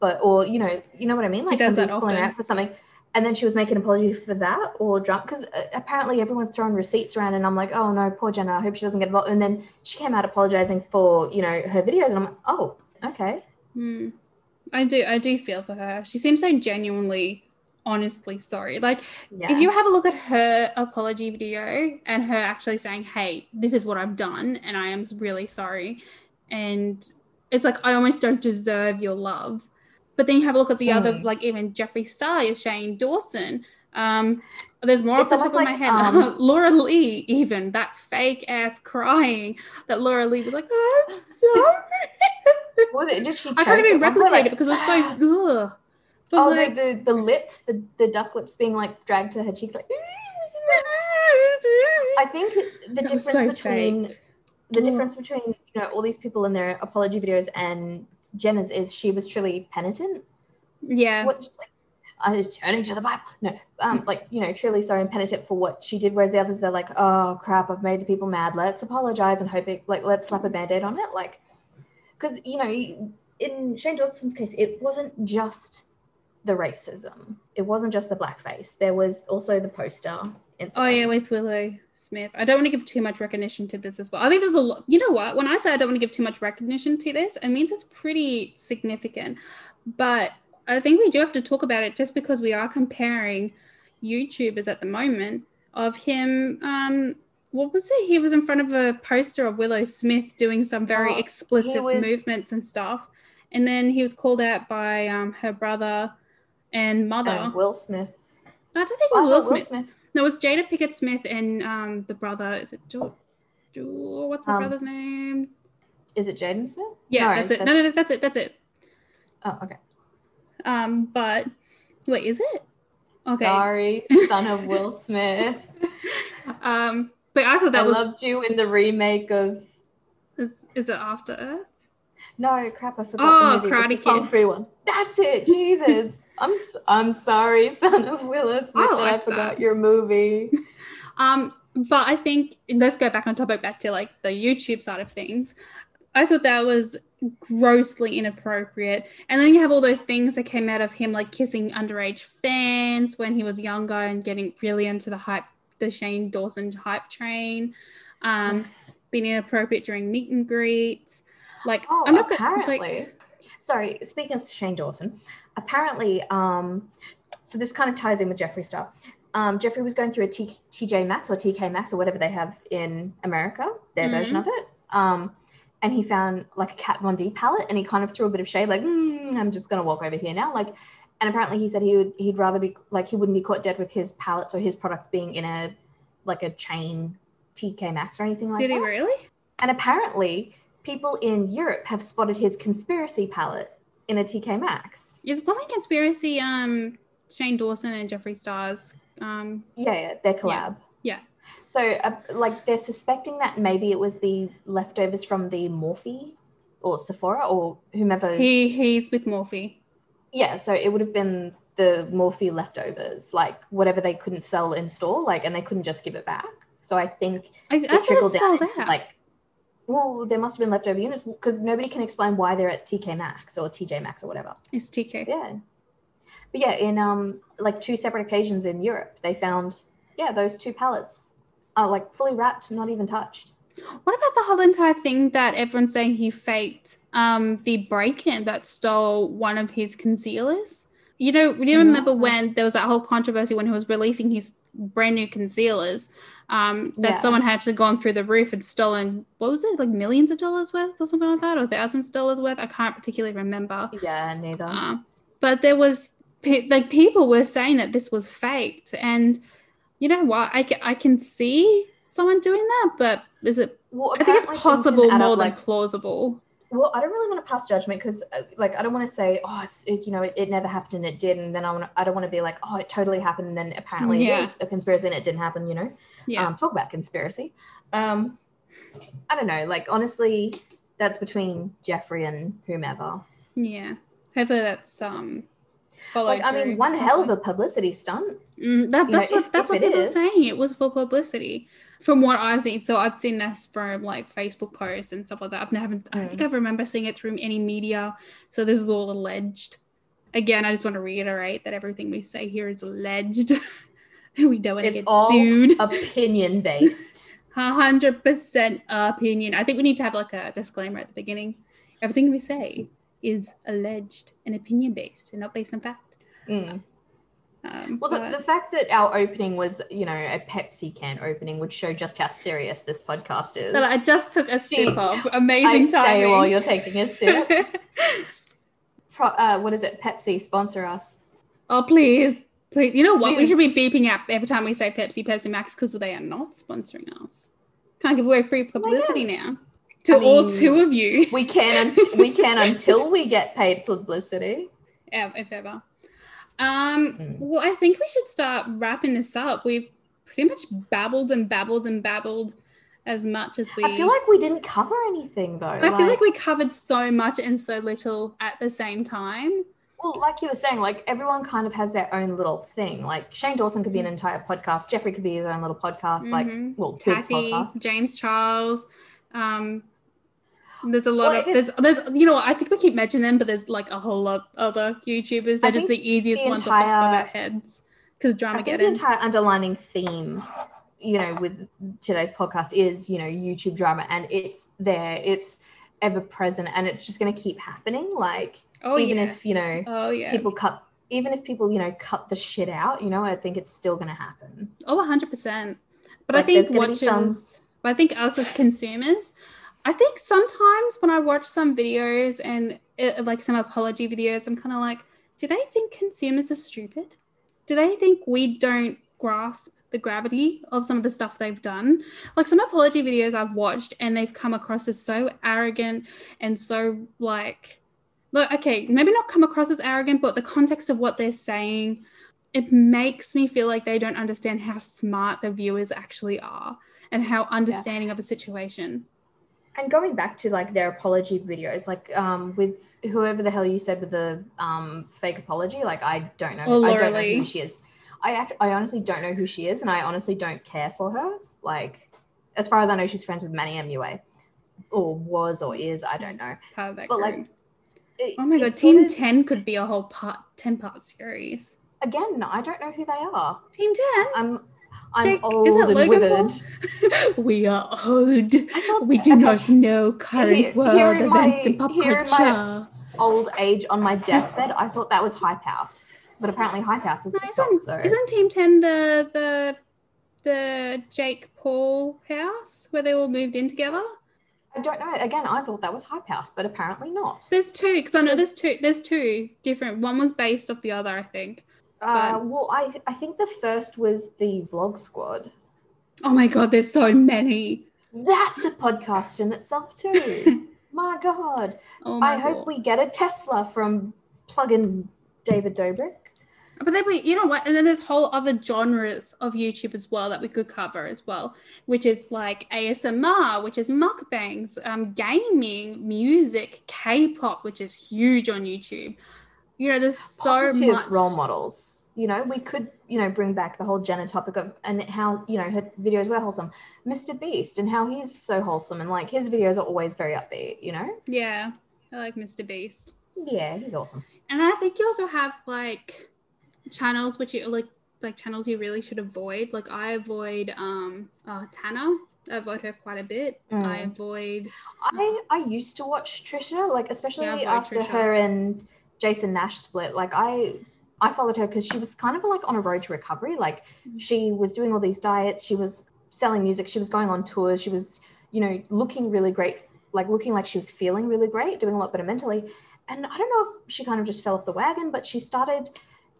but or you know, you know what I mean. Like was calling her out for something, and then she was making an apology for that or drunk because apparently everyone's throwing receipts around, and I'm like, oh no, poor Jenna. I hope she doesn't get involved. And then she came out apologizing for you know her videos, and I'm like, oh, okay. Hmm. I do, I do feel for her. She seems so genuinely, honestly sorry. Like Yeah. if you have a look at her apology video and her actually saying, "Hey, this is what I've done, and I am really sorry," and it's like I almost don't deserve your love. But then you have a look at the other, Hmm. like even Jeffree Star, Shane Dawson. Um, there's more It's off the top of almost my head. um, [laughs] Laura Lee, even that fake ass crying that Laura Lee was like, "I'm sorry." [laughs] Was it? Did she? I can't even at one point? replicate Like- it because it was so. Ugh. But oh, like, the, the the lips, the the duck lips being like dragged to her cheeks, like. [laughs] I think the That difference so between the Ugh. difference between you know all these people in their apology videos and Jenna's is she was truly penitent. yeah, What like I'm turning to the Bible. No, um, like you know, truly sorry and penitent for what she did. Whereas the others, they're like, oh crap, I've made the people mad. Let's apologize and hope it like let's slap a band-aid on it. Like, because you know, in Shane Dawson's case, it wasn't just the racism. It wasn't just the blackface. There was also the poster. Oh yeah, with Willow Smith. I don't want to give too much recognition to this as well. I think there's a lot. You know what? When I say I don't want to give too much recognition to this, it means it's pretty significant. But I think we do have to talk about it just because we are comparing YouTubers at the moment of him. Um, what was it? He was in front of a poster of Willow Smith doing some very Oh, explicit was- movements and stuff, and then he was called out by um, her brother and mother. And Will Smith. I don't think it was Will thought Will Smith. No, it was Jada Pinkett Smith and um the brother. Is it George? What's the Um, brother's name? Is it Jaden Smith? Yeah, no, that's it. No, no, no, that's it. That's it. Oh, okay. Um, but wait, is it? Okay. Sorry, son of Will [laughs] Smith. Um, but I thought that I was loved you in the remake of. is, is it After Earth? No, crap! I forgot Oh, the movie. Karate the Kid. Fu one. That's it. Jesus, I'm I'm sorry, [laughs] son of Willis. Smith. I I forgot your movie. [laughs] Um, but I think let's go back on topic back to like the YouTube side of things. I thought that was grossly inappropriate. And then you have all those things that came out of him like kissing underage fans when he was younger and getting really into the hype, the Shane Dawson hype train. Um, [sighs] being inappropriate during meet and greets. Like Oh, I'm not gonna apparently. like Sorry, speaking of Shane Dawson, apparently, um, so this kind of ties in with Jeffree Star. Um, Jeffree was going through a T- TJ Maxx or TK Maxx or whatever they have in America, their version of it. Um, and he found like a Kat Von D palette, and he kind of threw a bit of shade, like, mm, "I'm just gonna walk over here now." Like, and apparently he said he would he'd rather be like he wouldn't be caught dead with his palettes or his products being in a like a chain TK Maxx or anything like did that. Did he really? And apparently, people in Europe have spotted his conspiracy palette in a TK Maxx. Is wasn't conspiracy um Shane Dawson and Jeffree Stars um Yeah, yeah, their collab. yeah. So, uh, like, they're suspecting that maybe it was the leftovers from the Morphe or Sephora or whomever. he he's with Morphe. yeah, so it would have been the Morphe leftovers, like whatever they couldn't sell in store, like, and they couldn't just give it back. So I think I, it trickled down, like, well, there must have been leftover units because nobody can explain why they're at TK Maxx or TJ Maxx or whatever. it's TK. Yeah. But yeah, in um like two separate occasions in Europe, they found Yeah, those two pallets are like fully wrapped, not even touched. What about the whole entire thing that everyone's saying he faked um, the break-in that stole one of his concealers? You know, do you remember No. when there was that whole controversy when he was releasing his brand new concealers? Um, that Yeah. someone had actually gone through the roof and stolen what was it, like millions of dollars worth or something like that, or thousands of dollars worth? I can't particularly remember. Yeah, neither. Um, but there was like people were saying that this was faked, and you know what? I can, I can see someone doing that, but is it? well, I think it's possible more up, than plausible. Well, I don't really want to pass judgment because, like, I don't want to say, oh, it's, it, you know, it, it never happened and it did, and then I want, I don't want to be like, oh, it totally happened, and then apparently Yeah. it is a conspiracy and it didn't happen, you know. Yeah, Um, talk about conspiracy. Um, I don't know. Like, honestly, that's between Jeffree and whomever. yeah. Hopefully that's um. Followed Like, I mean, one hell of a publicity stunt. Mm, that, you know, that's what if- that's if what it people is. saying. It was for publicity, from what I've seen. So I've seen this from like Facebook posts and stuff like that. I've never, I Mm. think I remember seeing it through any media. So this is all alleged. Again, I just want to reiterate that everything we say here is alleged. [laughs] we don't want to It's get all sued. [laughs] Opinion based. Hundred percent opinion. I think we need to have like a disclaimer at the beginning. Everything we say is alleged and opinion based and not based on fact. Mm. Um, Well, the, but- the fact that our opening was, you know, a Pepsi can opening would show just how serious this podcast is. that I just took a See, sip of. I Amazing say timing. while you're taking a sip. [laughs] Pro, uh, what is it? Pepsi sponsor us. oh please, please. You know what? We should be beeping out every time we say Pepsi, Pepsi Max because they are not sponsoring us. Can't give away free publicity now to I all two of you. We can un- we can until we get paid publicity. [laughs] ev- if ever. Um, Mm. well, I think we should start wrapping this up. We've pretty much babbled and babbled and babbled as much as we. I feel like we didn't cover anything though. I feel like we covered so much and so little at the same time. well, like you were saying, like everyone kind of has their own little thing. Like Shane Dawson could be an entire podcast. Jeffree could be his own little podcast. Like, Mhm. well, big Tati, podcast. James Charles. Um, there's a lot Well, of there's there's you know I think we keep mentioning them, but there's like a whole lot other YouTubers. They're I just the easiest the ones off the top of our heads because drama. I think the entire underlining theme, you know, with today's podcast is, you know, YouTube drama, and it's there, it's ever present, and it's just going to keep happening. Like, oh even yeah. if you know oh yeah. people cut, even if people, you know, cut the shit out, you know, I think it's still going to happen. Oh, 100%. But Like, I think watchers, some- but I think us as consumers, I think sometimes when I watch some videos and uh, like some apology videos, I'm kind of like, do they think consumers are stupid? Do they think we don't grasp the gravity of some of the stuff they've done? Like some apology videos I've watched and they've come across as so arrogant and so like, look, okay, maybe not come across as arrogant, but the context of what they're saying it makes me feel like they don't understand how smart the viewers actually are and how understanding of a situation. And going back to like their apology videos, like um, with whoever the hell you said with the um, fake apology, like I don't know, Oh, I don't know who she is. I act- I honestly don't know who she is, and I honestly don't care for her. Like, as far as I know, she's friends with Manny MUA, or was or is, I don't know. Part of that But, group. like, It- oh my god, Team of- 10 could be a whole part 10 part series. Again, I don't know who they are. Team 10? I'm I'm Jake, old is it and Logan withered. [laughs] We are old. Thought- We do okay, not know current Here- world here my- events and pop here in my- culture. old age on my [laughs] deathbed. I thought that was Hype House, but apparently Hype House is No, TikTok. isn't, So isn't Team 10 the the the Jake Paul house where they all moved in together? I don't know. Again, I thought that was Hype House, but apparently not. There's two because I know there's two. There's two different. One was based off the other, I think. Uh, well, I I think the first was the Vlog Squad. Oh my god, there's so many. That's a podcast in itself too. [laughs] my God, Oh my I hope God. we get a Tesla from plug-in David Dobrik. But then we, you know what? And then there's whole other genres of YouTube as well that we could cover as well, which is like ASMR, which is mukbangs, um, gaming, music, K-pop, which is huge on YouTube. You know, there's so Positive much. role models. You know, we could, you know, bring back the whole Jenna topic of and how, you know, her videos were wholesome. Mr. Beast and how he's so wholesome and like his videos are always very upbeat, you know? Yeah, I like Mr. Beast. Yeah, he's awesome. And I think you also have like channels which are like like channels you really should avoid. Like I avoid um uh, Tana. I avoid her quite a bit. Mm. I avoid. I I used to watch Trisha, like especially Yeah, after Trisha. her and Jason Nash split. Like I I followed her because she was kind of like on a road to recovery. Like Mm. she was doing all these diets, she was selling music, she was going on tours, she was you know looking really great, like looking like she was feeling really great, doing a lot better mentally. And I don't know if she kind of just fell off the wagon, but she started.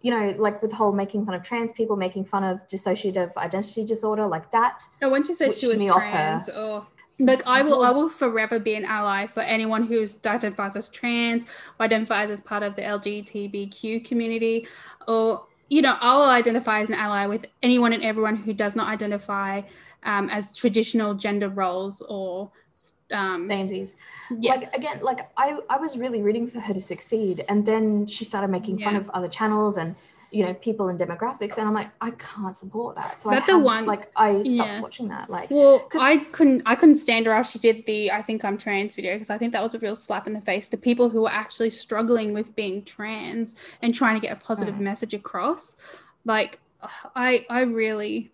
You know, like with the whole making fun of trans people, making fun of dissociative identity disorder, like that. Oh, when she said she was me off her. trans, oh, like I will, I will forever be an ally for anyone who's identifies as trans or identifies as part of the LGBTQ community, or you know, I will identify as an ally with anyone and everyone who does not identify um, as traditional gender roles or um, Samesies. yeah. like again like I, I was really rooting for her to succeed and then she started making fun of other channels and you know people and demographics and i'm like i can't support that so That i the one- like i stopped yeah. watching that like well I couldn't I couldn't stand her after she did the I think I'm trans video because I think that was a real slap in the face to people who are actually struggling with being trans and trying to get a positive Mm. message across. Like I I really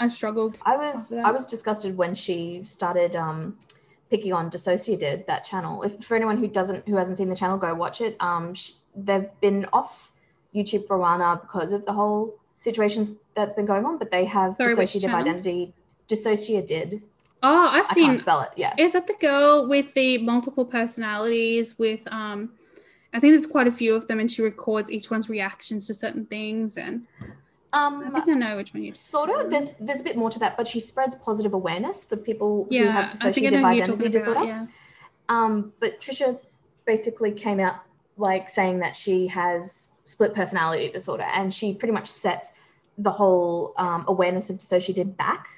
I struggled. i was i was disgusted when she started um picking on DissociaDID that channel if for anyone who doesn't who hasn't seen the channel go watch it um sh- they've been off youtube for a while now because of the whole situations that's been going on but they have Sorry, dissociative identity DissociaDID Oh, I've i seen can't spell it yeah is that the girl with the multiple personalities with um I think there's quite a few of them and she records each one's reactions to certain things and um, I think I know which one you Sort of. There's there's a bit more to that, but she spreads positive awareness for people who Yeah, have I think I know who you're identity talking disorder. about. Yeah. Um, but Trisha basically came out like saying that she has split personality disorder, and she pretty much set the whole um, awareness of dissociative back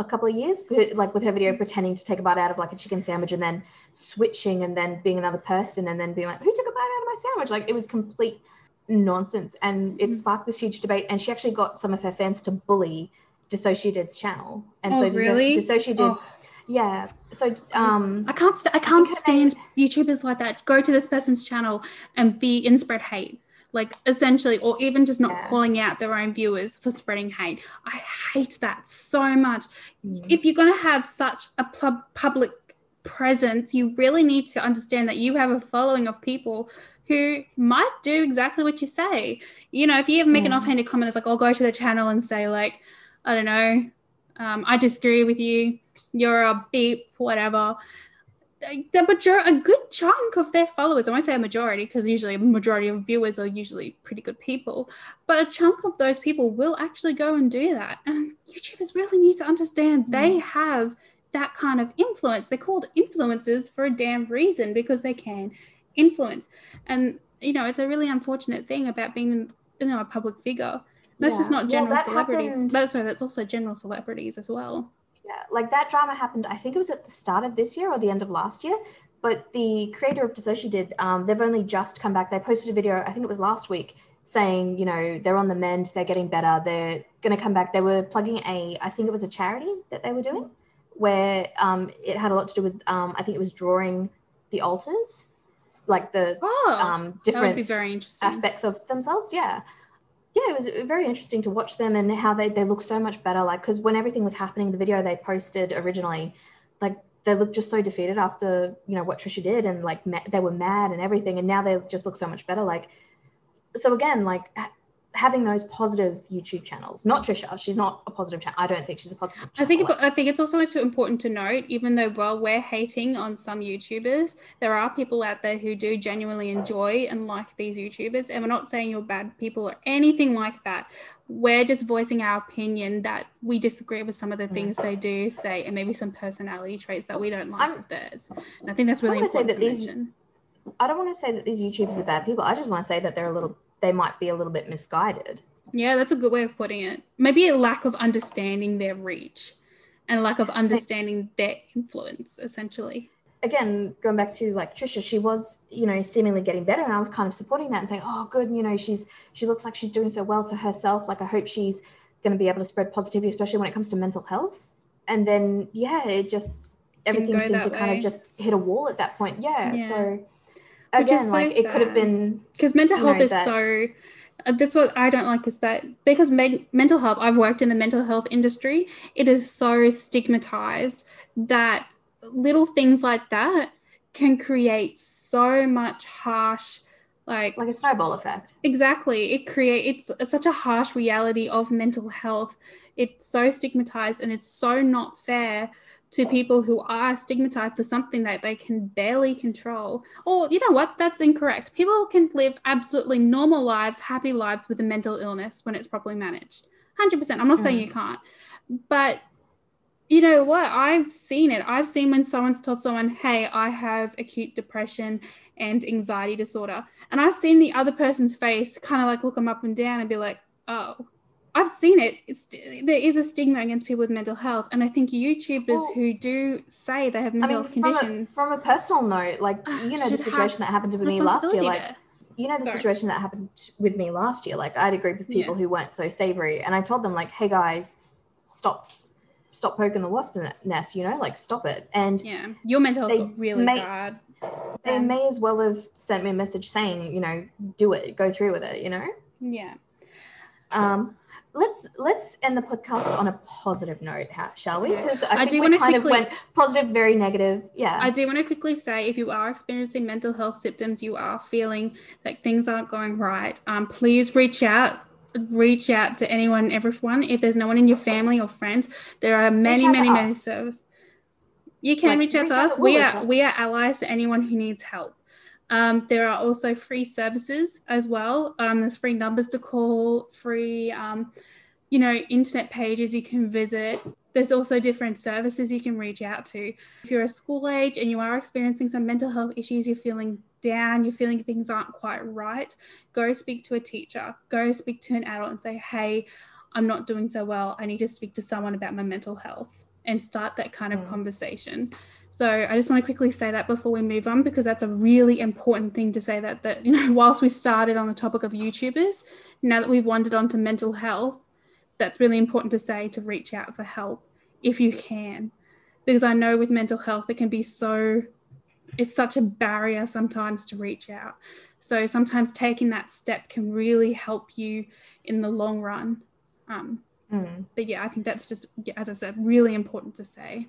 a couple of years, like with her video pretending to take a bite out of like a chicken sandwich and then switching and then being another person and then being like, who took a bite out of my sandwich? Like it was complete nonsense and it Mhm. sparked this huge debate and she actually got some of her fans to bully DissociaDID's channel and Oh, so really? dissociated Oh. yeah so um I can't st- I can't stand YouTubers like that. Go to this person's channel and be and spread hate. Like essentially, or even just not Yeah. calling out their own viewers for spreading hate. I hate that so much. mm, If you're gonna have such a pub- public presence, you really need to understand that you have a following of people who might do exactly what you say. You know, if you ever make an offhanded comment, it's like, I'll go to the channel and say, like, I don't know, um, I disagree with you. You're a beep, whatever. The major- a good chunk of their followers, I won't say a majority because usually a majority of viewers are usually pretty good people, but a chunk of those people will actually go and do that. And YouTubers really need to understand mm. they have that kind of influence. They're called influencers for a damn reason because they can influence. And, you know, it's a really unfortunate thing about being, you know, a public figure. That's just not general that celebrities. happened- But sorry, that's also general celebrities as well. Yeah, like that drama happened. I think it was at the start of this year or the end of last year. But the creator of DissociaDID, um, they've only just come back. They posted a video, I think it was last week, saying you know they're on the mend, they're getting better, they're gonna come back. They were plugging a, I think it was a charity that they were doing, where um, it had a lot to do with, um, I think it was drawing the altars, like the Oh, um, different aspects of themselves. Yeah. Yeah, it was very interesting to watch them and how they, they look so much better. Like, because when everything was happening, the video they posted originally, like, they looked just so defeated after, you know, what Trisha did and, like, ma- they were mad and everything. And now they just look so much better. Like, so again, like, having those positive YouTube channels, not Trisha, she's not a positive channel. I don't think she's a positive I think I think it's also too important to note, even though while we're hating on some YouTubers, there are people out there who do genuinely enjoy and like these YouTubers, and we're not saying you're bad people or anything like that. We're just voicing our opinion that we disagree with some of the Mm. things they do say, and maybe some personality traits that we don't like I'm- of theirs. And I think that's really important to these- mention. I don't want to say that these YouTubers are bad people. I just want to say that they're a little, they might be a little bit misguided. Yeah, that's a good way of putting it. Maybe a lack of understanding their reach and lack of understanding their influence, essentially. again, going back to like Trisha, she was, you know, seemingly getting better, and I was kind of supporting that and saying, "Oh, good, you know, she's she looks like she's doing so well for herself. Like, I hope she's going to be able to spread positivity, especially when it comes to mental health." And then, yeah, it just everything seemed to that kind of just hit a wall at that point. Yeah, Yeah. so again, so like it could have been, because mental you health know, is that- so uh, that's what I don't like is that because me- mental health, I've worked in the mental health industry, it is so stigmatized that little things like that can create so much harsh like like a snowball effect. Exactly. It creates it's such a harsh reality of mental health. It's so stigmatized and it's so not fair to people who are stigmatized for something that they can barely control. Or, you know what, that's incorrect. People can live absolutely normal lives, happy lives with a mental illness when it's properly managed. 100%. I'm not mm. saying you can't. But you know what? I've seen it. I've seen when someone's told someone, hey, I have acute depression and anxiety disorder. And I've seen the other person's face kind of like look them up and down and be like, oh, I've seen it. It's there is a stigma against people with mental health, and I think YouTubers well, who do say they have mental I mean, health conditions. From a, from a, personal note, like you know the situation that happened with me last year, like there. you know the Sorry. situation that happened with me last year. Like I had a group of people yeah. who weren't so savory, and I told them like, "Hey guys, stop, stop poking the wasp nest. You know, like stop it." And yeah, your mental health really may, bad. They may as well have sent me a message saying, you know, do it, go through with it. You know. Yeah. Um, let's let's end the podcast on a positive note, shall we? Because I, I, do we kind quickly, of went positive, very negative. Yeah. I do want to quickly say, if you are experiencing mental health symptoms, you are feeling like things aren't going right, um, please reach out. Reach out to anyone, everyone. If there's no one in your family or friends, there are many, many, many services. You can like, reach out reach to out us. To we are we are allies to anyone who needs help. Um, there are also free services as well. Um, there's free numbers to call, free, um, you know, internet pages you can visit. There's also different services you can reach out to. If you're a school age and you are experiencing some mental health issues, you're feeling down, you're feeling things aren't quite right, go speak to a teacher, go speak to an adult and say, hey, I'm not doing so well. I need to speak to someone about my mental health and start that kind of mm. conversation. So I just want to quickly say that before we move on because that's a really important thing to say that that you know [laughs] whilst we started on the topic of YouTubers, now that we've wandered onto mental health, that's really important to say to reach out for help if you can. Because I know with mental health it can be so it's such a barrier sometimes to reach out. So sometimes taking that step can really help you in the long run. Um, mm. But yeah, I think that's just, as I said, really important to say.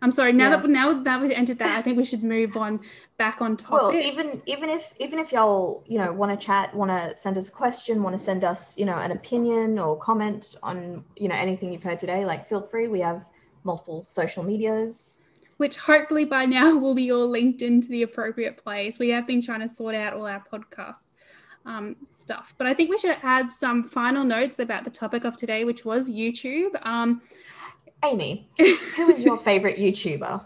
I'm sorry. Now yeah. that now that we've entered that, I think we should move on back on topic. Well, even even if even if y'all you know want to chat, want to send us a question, want to send us you know an opinion or comment on you know anything you've heard today, like feel free. We have multiple social medias. Which hopefully by now will be all linked into the appropriate place. We have been trying to sort out all our podcast um, stuff, but I think we should add some final notes about the topic of today, which was YouTube. Um, Amy, who is your [laughs] favorite YouTuber?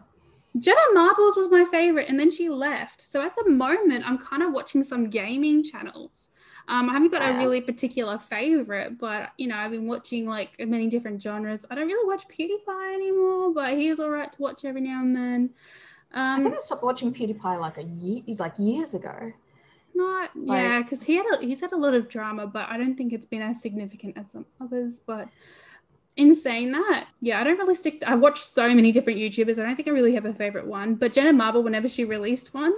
Jenna Marbles was my favorite, and then she left. So at the moment, I'm kind of watching some gaming channels. Um, I haven't got a really particular favorite, but you know, I've been watching like many different genres. I don't really watch PewDiePie anymore, but he's all right to watch every now and then. Um, I think I stopped watching PewDiePie like a year, like years ago. Not like, yeah, because he had a, he's had a lot of drama, but I don't think it's been as significant as some others. But in saying that, yeah, I don't really stick. To, I watch so many different YouTubers. I don't think I really have a favorite one. But Jenna Marble, whenever she released one,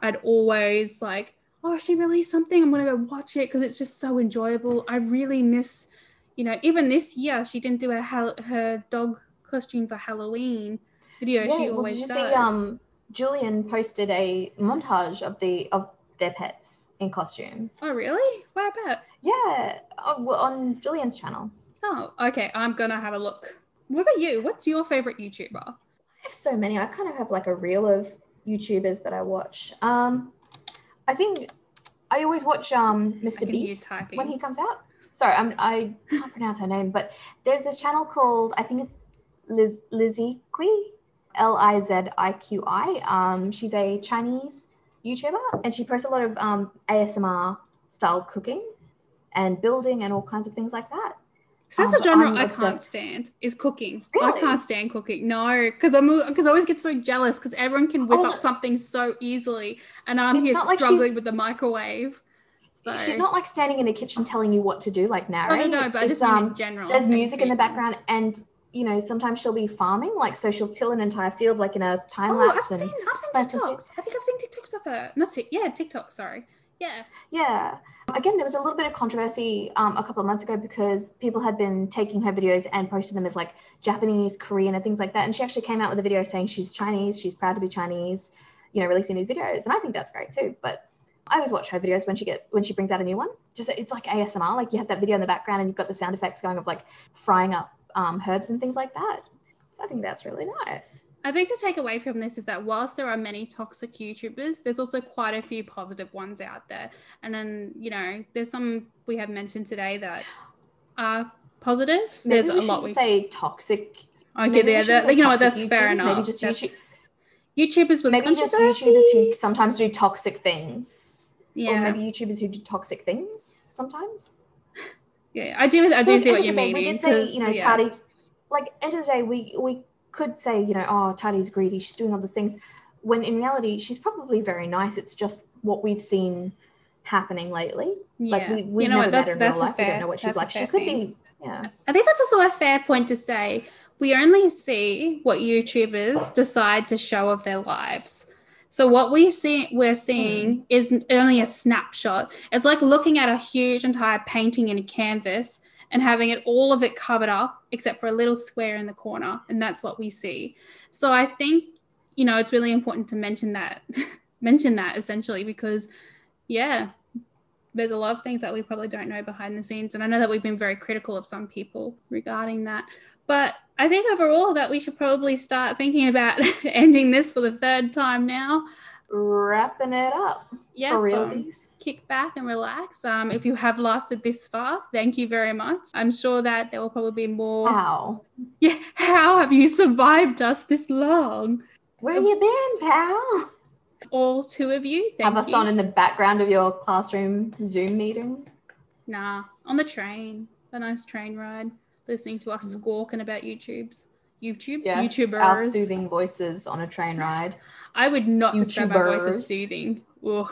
I'd always like, oh, she released something. I'm gonna go watch it because it's just so enjoyable. I really miss, you know, even this year she didn't do her her dog costume for Halloween video. Yeah, she well, always did you does. See, um, Julien posted a montage of the of their pets in costumes. Oh, really? Where pets? Yeah, oh, on Julien's channel. Oh, okay. I'm gonna have a look. What about you? What's your favorite YouTuber? I have so many. I kind of have like a reel of YouTubers that I watch. Um, I think I always watch um Mr. Beast when he comes out. Sorry, I'm I can't pronounce her name, but there's this channel called I think it's Liz Liziqi, L I Z I Q I. Um, she's a Chinese YouTuber, and she posts a lot of um ASMR style cooking and building and all kinds of things like that that's um, a genre I can't stand is cooking. Really? I can't stand cooking. No, because I'm because I always get so jealous because everyone can whip oh, up something so easily, and I'm here struggling like with the microwave. So she's not like standing in the kitchen telling you what to do, like narrating. Oh, no, no, but I just um, in general. There's music in the background, and you know sometimes she'll be farming, like so she'll till an entire field, like in a time lapse. Oh, I've seen, I've seen TikToks. I think I've seen TikToks of her. Not t- yeah, TikTok. Sorry. Yeah. Yeah. Again, there was a little bit of controversy um, a couple of months ago because people had been taking her videos and posting them as like Japanese, Korean, and things like that. And she actually came out with a video saying she's Chinese, she's proud to be Chinese, you know, releasing these videos. And I think that's great too. But I always watch her videos when she get when she brings out a new one. Just it's like ASMR, like you have that video in the background and you've got the sound effects going of like frying up um, herbs and things like that. So I think that's really nice. I think to take away from this is that whilst there are many toxic YouTubers, there's also quite a few positive ones out there. And then, you know, there's some we have mentioned today that are positive. Maybe there's a lot we say toxic. okay, yeah, that, you know what, that's fair YouTubers, enough. Maybe just YouTube, YouTubers with maybe just YouTubers who sometimes do toxic things, yeah, or maybe YouTubers who do toxic things sometimes. yeah, I do, I do see what day, meaning. We did say, you know, yeah. Tati, like end of the day, we we could say, you know, oh, Tati's greedy, she's doing all the things, when in reality, she's probably very nice. It's just what we've seen happening lately. Like Yeah. we we you know never what? met That's her in real that's a we fair. don't know what she's like. She could thing. be, yeah. I think that's also a fair point to say. We only see what YouTubers decide to show of their lives. So what we see we're seeing hmm. is only a snapshot. It's like looking at a huge entire painting in a canvas and having it all of it covered up except for a little square in the corner and that's what we see. So I think you know it's really important to mention that [laughs] mention that essentially because yeah, there's a lot of things that we probably don't know behind the scenes. And I know that we've been very critical of some people regarding that. But I think overall that we should probably start thinking about [laughs] ending this for the third time now. Wrapping it up Yeah. for realsies. kick back and relax. Um, if you have lasted this far, thank you very much. I'm sure that there will probably be more. Wow. [laughs] Yeah, how have you survived us this long? Where you been, pal? All two of you. Thank Have us you. on in the background of your classroom Zoom meeting. Nah, on the train. A nice train ride. Listening to us Mhm. squawking about YouTubes. YouTubes? Yes, YouTubers. our soothing voices on a train ride. [laughs] I would not describe our voice as soothing. Ugh.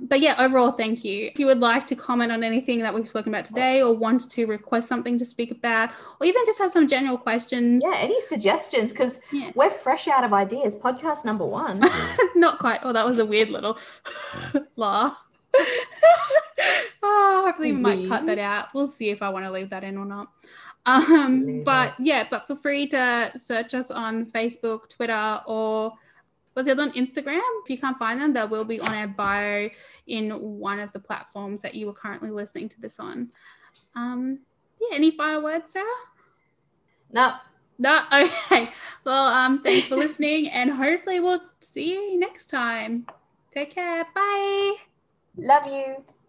But yeah, overall, thank you. If you would like to comment on anything that we've spoken about today or want to request something to speak about, or even just have some general questions, Yeah, any suggestions? Because Yeah. we're fresh out of ideas. Podcast number one. [laughs] not quite. Oh, that was a weird little [laughs] laugh. [laughs] oh, hopefully we might cut that out. We'll see if I want to leave that in or not. Um, but yeah, but feel free to search us on Facebook, Twitter, or was it on Instagram? If you can't find them, they will be on our bio in one of the platforms that you are currently listening to this on. Um, yeah, any final words, Sarah? no, No, [laughs] okay. Well, um, thanks for listening, and hopefully we'll see you next time. Take care. Bye. love you.